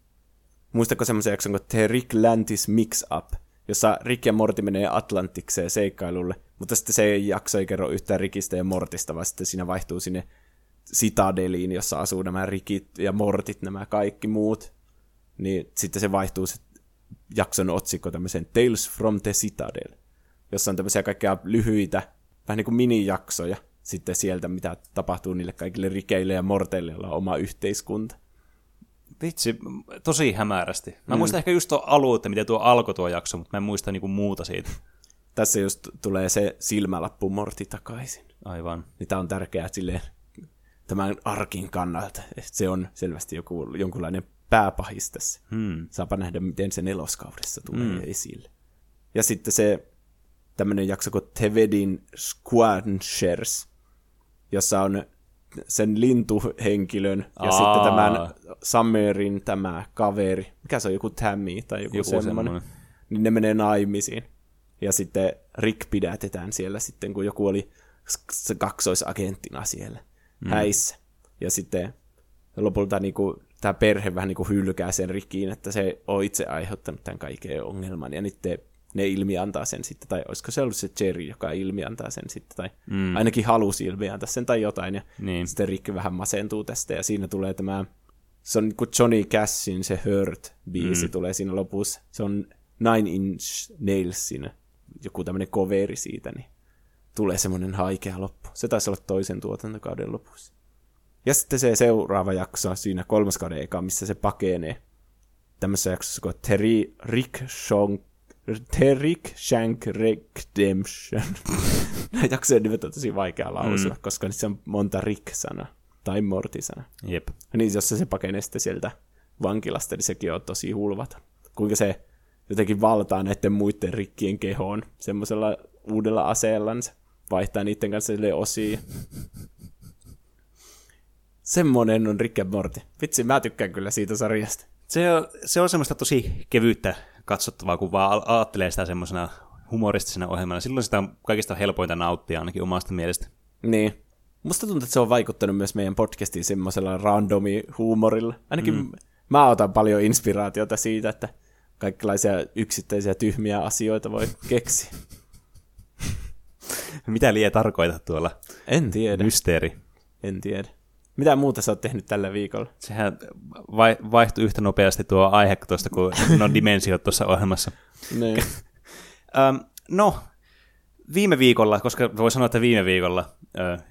Muistatko semmoisen jakson kuin The Rick Lantis Mix Up, jossa Rick ja Morty menee Atlantikseen seikkailulle, mutta sitten se jakso ei kerro yhtään Rikistä ja Mortista, vaan sitten siinä vaihtuu sinne Citadeliin, jossa asuu nämä Rikit ja Mortit, nämä kaikki muut. Niin sitten se vaihtuu se jakson otsikko tämmöisen Tales from the Citadel, jossa on tämmöisiä kaikkia lyhyitä, vähän niin kuin minijaksoja sitten sieltä, mitä tapahtuu niille kaikille rikeille ja morteille, joilla on oma yhteiskunta. Vitsi, tosi hämärästi. Mä mm. muistan ehkä just tuo alue, että miten tuo alkoi tuo jakso, mutta mä en muista niinku muuta siitä. [LAUGHS] Tässä just tulee se silmälappu Morti takaisin. Aivan. Niin tää on tärkeää silleen tämän arkin kannalta. Se on selvästi joku, jonkunlainen pääpahis tässä. Hmm. Saapa nähdä, miten se neloskaudessa tulee hmm. esille. Ja sitten se tämmöinen jakso kuin Tevedin Squanchers, jossa on sen lintuhenkilön ja Aa. sitten tämän Summerin tämä kaveri, mikä se on, joku Tammy tai joku, joku semmoinen, semmoinen, niin ne menee naimisiin. Ja sitten Rick pidätetään siellä sitten, kun joku oli kaksoisagenttina siellä mm. häissä. Ja sitten lopulta niin kuin tämä perhe vähän niin kuin hylkää sen rikiin, että se on itse aiheuttanut tämän kaiken ongelman, ja nyt ne ilmi antaa sen sitten, tai olisiko se ollut se Jerry, joka ilmi antaa sen sitten, tai mm. ainakin halusi ilmi antaa sen tai jotain, ja niin. sitten Rick vähän masentuu tästä, ja siinä tulee tämä, se on niin kuin Johnny Cashin se Hurt-biisi mm. tulee siinä lopussa, se on Nine Inch Nailsin joku tämmöinen coveri siitä, niin tulee semmoinen haikea loppu. Se taisi olla toisen tuotantokauden lopussa. Ja sitten se seuraava jakso siinä kolmas kauden eka, missä se pakenee. Tämmöisessä jaksossa kuin Terry Rick Shonk Terik Shank Redemption. [LAUGHS] Nämä jaksojen nimet on tosi vaikea lausua, mm. koska niissä on monta Rick-sanaa. Tai Morty-sana. Jep. Niin jos se pakenee sitten sieltä vankilasta, niin sekin on tosi hulvata. Kuinka se jotenkin valtaa näiden muiden rikkien kehoon semmoisella uudella aseellansa. Vaihtaa niiden kanssa sille osia. Semmonen on Rick and Morty. Vitsi, mä tykkään kyllä siitä sarjasta. Se on, se on semmoista tosi kevyyttä katsottavaa, kun vaan ajattelee sitä semmoisena humoristisena ohjelmana. Silloin sitä on kaikista helpointa nauttia ainakin omasta mielestä. Niin. Musta tuntuu, että se on vaikuttanut myös meidän podcastiin semmoisella randomi huumorilla. Ainakin mm. mä otan paljon inspiraatiota siitä, että kaikenlaisia yksittäisiä tyhmiä asioita voi [LAUGHS] keksiä. Mitä liian tarkoita tuolla? En tiedä. Mysteeri. En tiedä. Mitä muuta sä oot tehnyt tällä viikolla? Sehän vai, vaihtui yhtä nopeasti tuo aihe tuosta, kun [LAUGHS] no dimensiot tuossa ohjelmassa. Niin. um, [LAUGHS] no, viime viikolla, koska voi sanoa, että viime viikolla,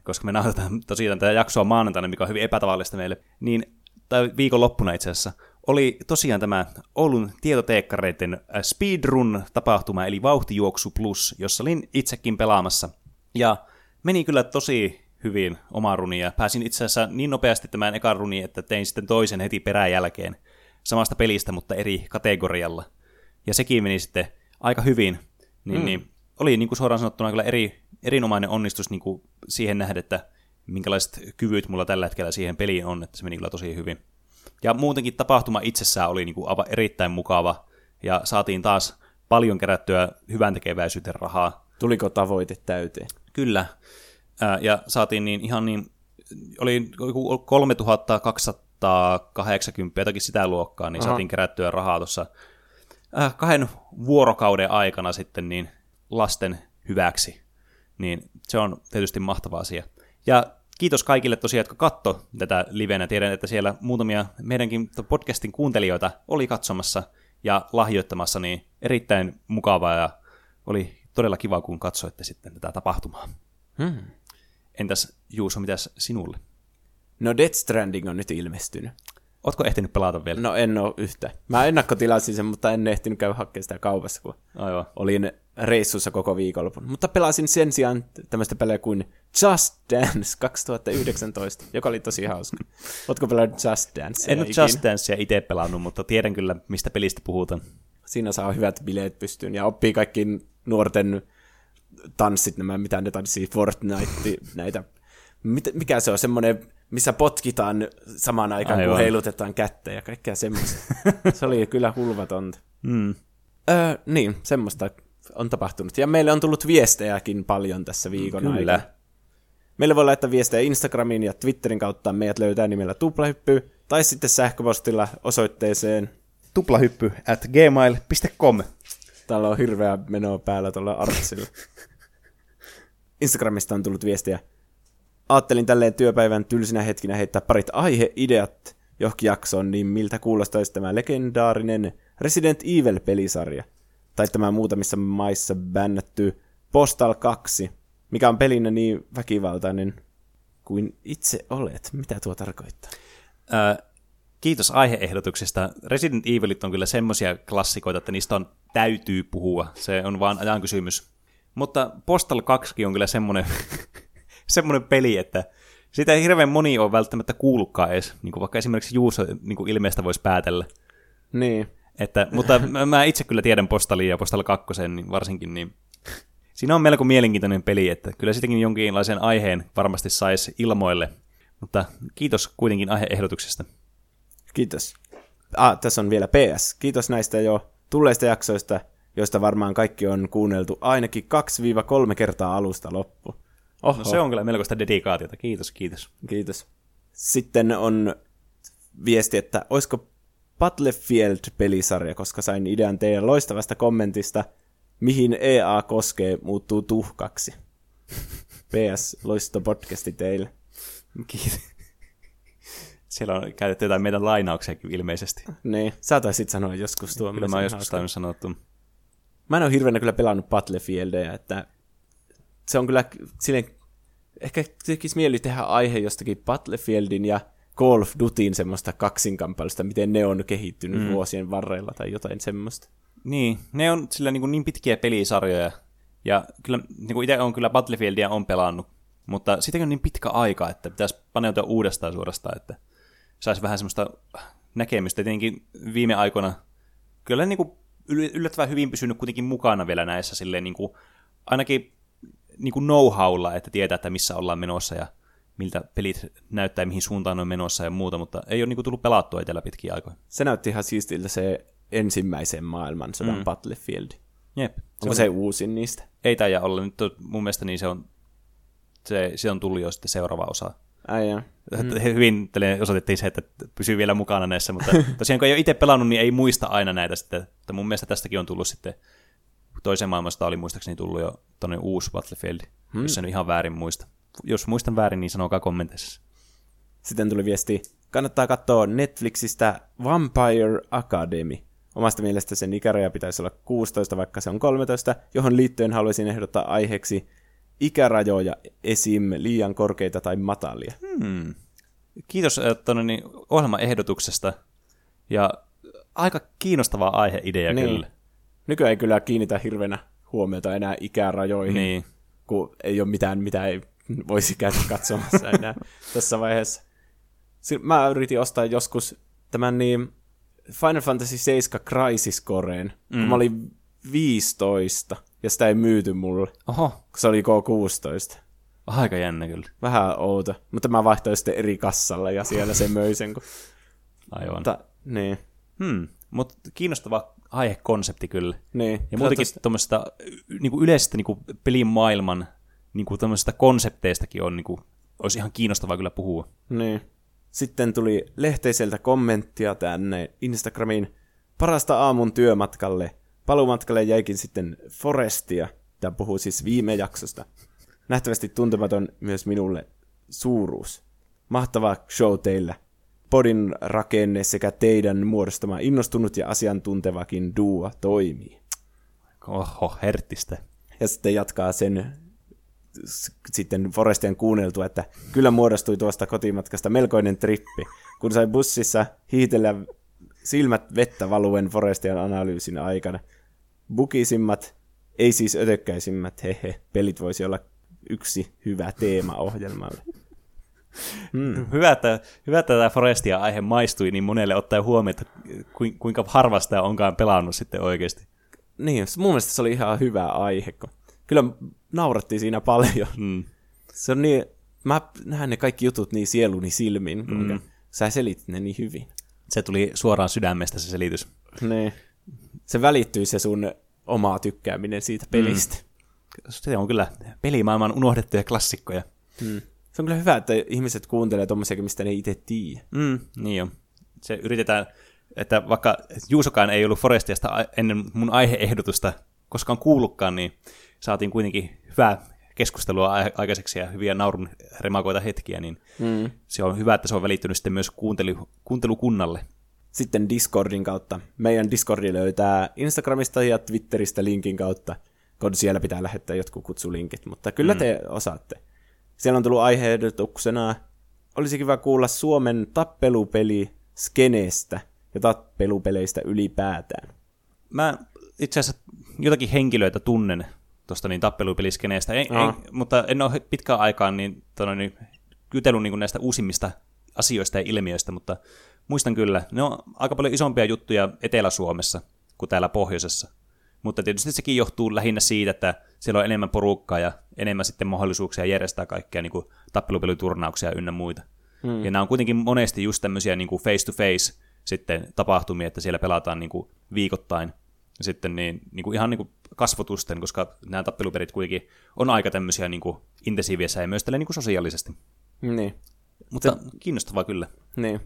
koska me nauhoitetaan tosiaan tätä jaksoa maanantaina, mikä on hyvin epätavallista meille, niin, tai viikon loppuna itse asiassa, oli tosiaan tämä Oulun tietoteekkareiden speedrun-tapahtuma, eli Vauhtijuoksu Plus, jossa olin itsekin pelaamassa. Ja meni kyllä tosi hyvin oma runi, ja pääsin itse asiassa niin nopeasti tämän ekan runi, että tein sitten toisen heti perään jälkeen samasta pelistä, mutta eri kategorialla. Ja sekin meni sitten aika hyvin, niin, mm. niin oli niin kuin suoraan sanottuna kyllä eri, erinomainen onnistus niin kuin siihen nähdä, että minkälaiset kyvyt mulla tällä hetkellä siihen peliin on, että se meni kyllä tosi hyvin. Ja muutenkin tapahtuma itsessään oli niin kuin aivan erittäin mukava, ja saatiin taas paljon kerättyä hyvän tekeväisyyden rahaa. Tuliko tavoite täyteen? Kyllä, ja saatiin niin ihan niin, oli 3280 jotakin sitä luokkaa, niin Aha. saatiin kerättyä rahaa tuossa kahden vuorokauden aikana sitten niin lasten hyväksi. Niin se on tietysti mahtava asia. Ja kiitos kaikille tosiaan, jotka katto tätä livenä. Tiedän, että siellä muutamia meidänkin podcastin kuuntelijoita oli katsomassa ja lahjoittamassa, niin erittäin mukavaa ja oli todella kiva, kun katsoitte sitten tätä tapahtumaa. Hmm. Entäs Juuso, mitäs sinulle? No Death Stranding on nyt ilmestynyt. Ootko ehtinyt pelata vielä? No en ole yhtä. Mä ennakkotilasin sen, mutta en ehtinyt käydä hakemaan sitä kaupassa, kun Aivan. olin reissussa koko viikonlopun. Mutta pelasin sen sijaan tämmöistä pelejä kuin Just Dance [LAUGHS] 2019, joka oli tosi hauska. Ootko pelannut Just Dance? En ole Just Dancea itse pelannut, mutta tiedän kyllä, mistä pelistä puhutaan. Siinä saa hyvät bileet pystyyn ja oppii kaikki nuorten tanssit, nämä, mitä ne tanssii, Fortnite, näitä. Mikä se on, semmoinen, missä potkitaan samaan aikaan, Aivan. kun heilutetaan kättä ja kaikkea semmoista. se oli kyllä hulvatonta. Mm. Öö, niin, semmoista on tapahtunut. Ja meille on tullut viestejäkin paljon tässä viikon Kyllä. aikana. Meille voi laittaa viestejä Instagramiin ja Twitterin kautta. Meidät löytää nimellä Tuplahyppy tai sitten sähköpostilla osoitteeseen tuplahyppy at gmail.com. Täällä on hirveä menoa päällä tuolla Artsilla. [LAUGHS] Instagramista on tullut viestiä. Aattelin tälleen työpäivän tylsinä hetkinä heittää parit aiheideat johonkin jaksoon, niin miltä kuulostaisi tämä legendaarinen Resident Evil-pelisarja. Tai tämä muutamissa maissa bännätty Postal 2, mikä on pelinä niin väkivaltainen kuin itse olet. Mitä tuo tarkoittaa? Äh, kiitos aiheehdotuksesta. Resident Evilit on kyllä semmoisia klassikoita, että niistä on täytyy puhua. Se on vaan ajan kysymys. Mutta Postal 2 on kyllä semmoinen, [LAUGHS] semmoinen peli, että sitä ei hirveän moni ole välttämättä kuullutkaan edes, niin kuin vaikka esimerkiksi Juuso niin kuin ilmeestä voisi päätellä. Niin. Että, mutta mä itse kyllä tiedän Postalia ja Postal 2 niin varsinkin, niin [LAUGHS] siinä on melko mielenkiintoinen peli, että kyllä sitäkin jonkinlaisen aiheen varmasti saisi ilmoille. Mutta kiitos kuitenkin aiheehdotuksesta. Kiitos. Ah, tässä on vielä PS. Kiitos näistä jo tulleista jaksoista joista varmaan kaikki on kuunneltu ainakin 2-3 kertaa alusta loppu. Oho. No se on kyllä melkoista dedikaatiota. Kiitos, kiitos. Kiitos. Sitten on viesti, että olisiko Battlefield-pelisarja, koska sain idean teidän loistavasta kommentista, mihin EA koskee, muuttuu tuhkaksi. [LAUGHS] PS, loisto podcasti teille. Kiitos. Siellä on käytetty jotain meidän lainauksiakin ilmeisesti. Niin, sä taisit sanoa joskus tuon. Kyllä mä oon joskus tainnut sanoa Mä en ole hirveänä kyllä pelannut Battlefieldia, että se on kyllä silleen, ehkä tekisi mieli tehdä aihe jostakin Battlefieldin ja Call of Dutyin semmoista kaksinkamppailusta, miten ne on kehittynyt mm. vuosien varrella tai jotain semmoista. Niin, ne on sillä niin, niin pitkiä pelisarjoja, ja kyllä niin itse on kyllä Battlefieldia on pelannut, mutta sitäkin on niin pitkä aika, että pitäisi paneutua uudestaan suorastaan, että saisi vähän semmoista näkemystä. Tietenkin viime aikoina kyllä niin kuin yllättävän hyvin pysynyt kuitenkin mukana vielä näissä silleen niin kuin, ainakin niin kuin know-howlla, että tietää, että missä ollaan menossa ja miltä pelit näyttää, mihin suuntaan on menossa ja muuta, mutta ei ole niin kuin, tullut pelattua itsellä pitkiä aikoja. Se näytti ihan siistiltä se ensimmäisen maailmansodan mm. Battlefield. Jep. Onko se, se uusin niistä? Ei taida olla. Nyt on, mun mielestä niin se on, se, se on tullut jo sitten seuraava osa. Ai. Mm. Hyvin osoitettiin se, että pysyy vielä mukana näissä, mutta [LAUGHS] tosiaan kun ei ole itse pelannut, niin ei muista aina näitä sitten. Että mun mielestä tästäkin on tullut sitten, toisen maailmasta oli muistaakseni tullut jo tonne uusi Battlefield, hmm. jos en ihan väärin muista. Jos muistan väärin, niin sanokaa kommenteissa. Sitten tuli viesti, kannattaa katsoa Netflixistä Vampire Academy. Omasta mielestä sen ikäraja pitäisi olla 16, vaikka se on 13, johon liittyen haluaisin ehdottaa aiheeksi ikärajoja esim. liian korkeita tai matalia. Hmm. Kiitos äh, niin, ohjelmaehdotuksesta. Ja aika kiinnostava aiheidea niin. kyllä. Nykyään ei kyllä kiinnitä hirveänä huomiota enää ikärajoihin, niin. kun ei ole mitään, mitä ei voisi käydä [LAUGHS] katsomassa enää tässä vaiheessa. Mä yritin ostaa joskus tämän niin Final Fantasy 7 Crisis Coreen, mm. kun mä olin 15, ja sitä ei myyty mulle, Oho. kun se oli K16. Aika jännä kyllä. Vähän outo, mutta mä vaihtoin sitten eri kassalla, ja siellä se möi sen. Kun... Aivan. Mutta, niin. Hmm. Mutta kiinnostava aihekonsepti kyllä. Niin. Ja muutenkin tuommoista niinku yleisestä niinku pelin maailman niinku konsepteistakin on, niinku, olisi ihan kiinnostavaa kyllä puhua. Niin. Sitten tuli lehteiseltä kommenttia tänne Instagramiin. Parasta aamun työmatkalle. Palumatkalle jäikin sitten Forestia. Tämä puhuu siis viime jaksosta. Nähtävästi tuntematon myös minulle suuruus. Mahtava show teillä. Podin rakenne sekä teidän muodostama innostunut ja asiantuntevakin duo toimii. Oho, herttistä. Ja sitten jatkaa sen sitten Forestian kuunneltu, että kyllä muodostui tuosta kotimatkasta melkoinen trippi, kun sai bussissa hiitellä silmät vettä valuen Forestian analyysin aikana. Bukisimmat, ei siis ötökkäisimmät, hehe, pelit voisi olla yksi hyvä teema ohjelmalle. Hmm. Hyvä, että, hyvä, että tämä Forestia aihe maistui niin monelle ottaa huomioon, että kuinka harvasta onkaan pelannut sitten oikeasti. Niin, mun mielestä se oli ihan hyvä aihe, kun kyllä naurattiin siinä paljon. Mm. Se on niin, mä näen ne kaikki jutut niin sieluni silmin, mm. sä selitit ne niin hyvin. Se tuli suoraan sydämestä se selitys. Niin. Se välittyy se sun omaa tykkääminen siitä pelistä. Mm. Se on kyllä pelimaailman unohdettuja klassikkoja. Mm. Se on kyllä hyvä, että ihmiset kuuntelee tommosia, mistä ne itse tiedä. Mm, niin on. Se yritetään, että vaikka Juusokaan ei ollut Forestiasta ennen mun aiheehdotusta koskaan kuullutkaan, niin saatiin kuitenkin hyvää keskustelua aikaiseksi ja hyviä naurun remakoita hetkiä, niin mm. se on hyvä, että se on välittynyt sitten myös kuuntelu, kuuntelukunnalle. Sitten Discordin kautta. Meidän Discordi löytää Instagramista ja Twitteristä linkin kautta, kun siellä pitää lähettää jotkut kutsulinkit, mutta kyllä mm. te osaatte. Siellä on tullut aiheehdotuksena, olisi kiva kuulla Suomen tappelupeli skeneestä ja tappelupeleistä ylipäätään. Mä itse asiassa jotakin henkilöitä tunnen tuosta niin tappelupeliskeneestä, en, en, mutta en ole pitkään aikaan niin, tono, niin, kytellyt niin näistä uusimmista asioista ja ilmiöistä, mutta muistan kyllä, ne on aika paljon isompia juttuja Etelä-Suomessa kuin täällä pohjoisessa. Mutta tietysti sekin johtuu lähinnä siitä, että siellä on enemmän porukkaa ja enemmän sitten mahdollisuuksia järjestää kaikkea niin kuin tappelupeliturnauksia ynnä muita. Hmm. Ja nämä on kuitenkin monesti just tämmöisiä niin kuin face-to-face sitten tapahtumia, että siellä pelataan niin kuin viikoittain sitten niin, niin kuin ihan niin kuin kasvotusten, koska nämä tappeluperit kuitenkin on aika tämmöisiä niin kuin intensiivisiä ja myös niin kuin sosiaalisesti. Niin. Mutta Se... kiinnostavaa kyllä. Niin.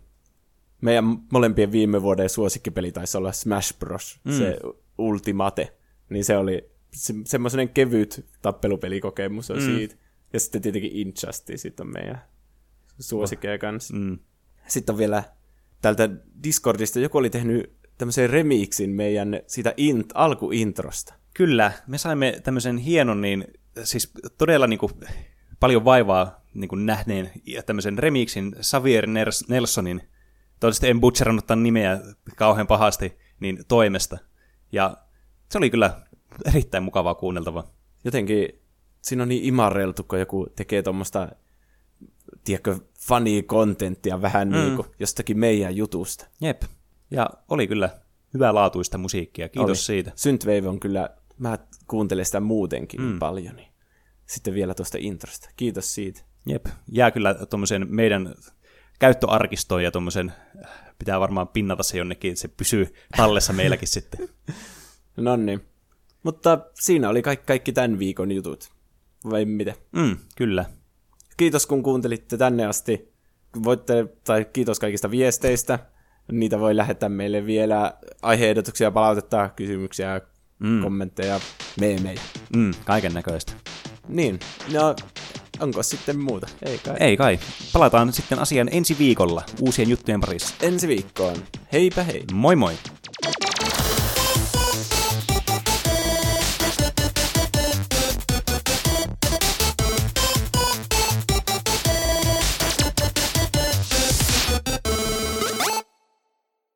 Meidän molempien viime vuoden suosikkipeli taisi olla Smash Bros. Mm. Se Ultimate. Niin se oli se, semmoinen kevyt tappelupelikokemus on mm. siitä. Ja sitten tietenkin Injustice on meidän suosikkeja kanssa. Mm. Sitten on vielä tältä Discordista, joku oli tehnyt tämmöisen remixin meidän siitä int, alkuintrosta. Kyllä, me saimme tämmöisen hienon niin siis todella niin kuin, paljon vaivaa niin kuin nähneen ja tämmöisen remixin Xavier Nelsonin, toivottavasti en butcherannut tämän nimeä kauhean pahasti, niin toimesta. Ja se oli kyllä erittäin mukavaa kuunneltavaa. Jotenkin siinä on niin imarreltu, kun joku tekee tuommoista, tiedätkö, funny contenttia vähän mm. niin kuin jostakin meidän jutusta. Jep. Ja oli kyllä hyvää laatuista musiikkia. Kiitos oli. siitä. Synthwave on kyllä, mä kuuntelen sitä muutenkin mm. paljon, niin sitten vielä tuosta introsta. Kiitos siitä. Jep, jää kyllä tuommoisen meidän käyttöarkistoon ja tuommoisen, pitää varmaan pinnata se jonnekin, että se pysyy tallessa meilläkin sitten. [LAUGHS] No niin. Mutta siinä oli kaikki, kaikki tämän viikon jutut. Vai mitä? Mm, kyllä. Kiitos kun kuuntelitte tänne asti. Voitte, tai kiitos kaikista viesteistä. Niitä voi lähettää meille vielä aiheehdotuksia, palautetta, kysymyksiä, mm. kommentteja, meemejä. Mm, kaiken näköistä. Niin, no onko sitten muuta? Ei kai. Ei kai. Palataan sitten asian ensi viikolla uusien juttujen parissa. Ensi viikkoon. Heipä hei. Moi moi.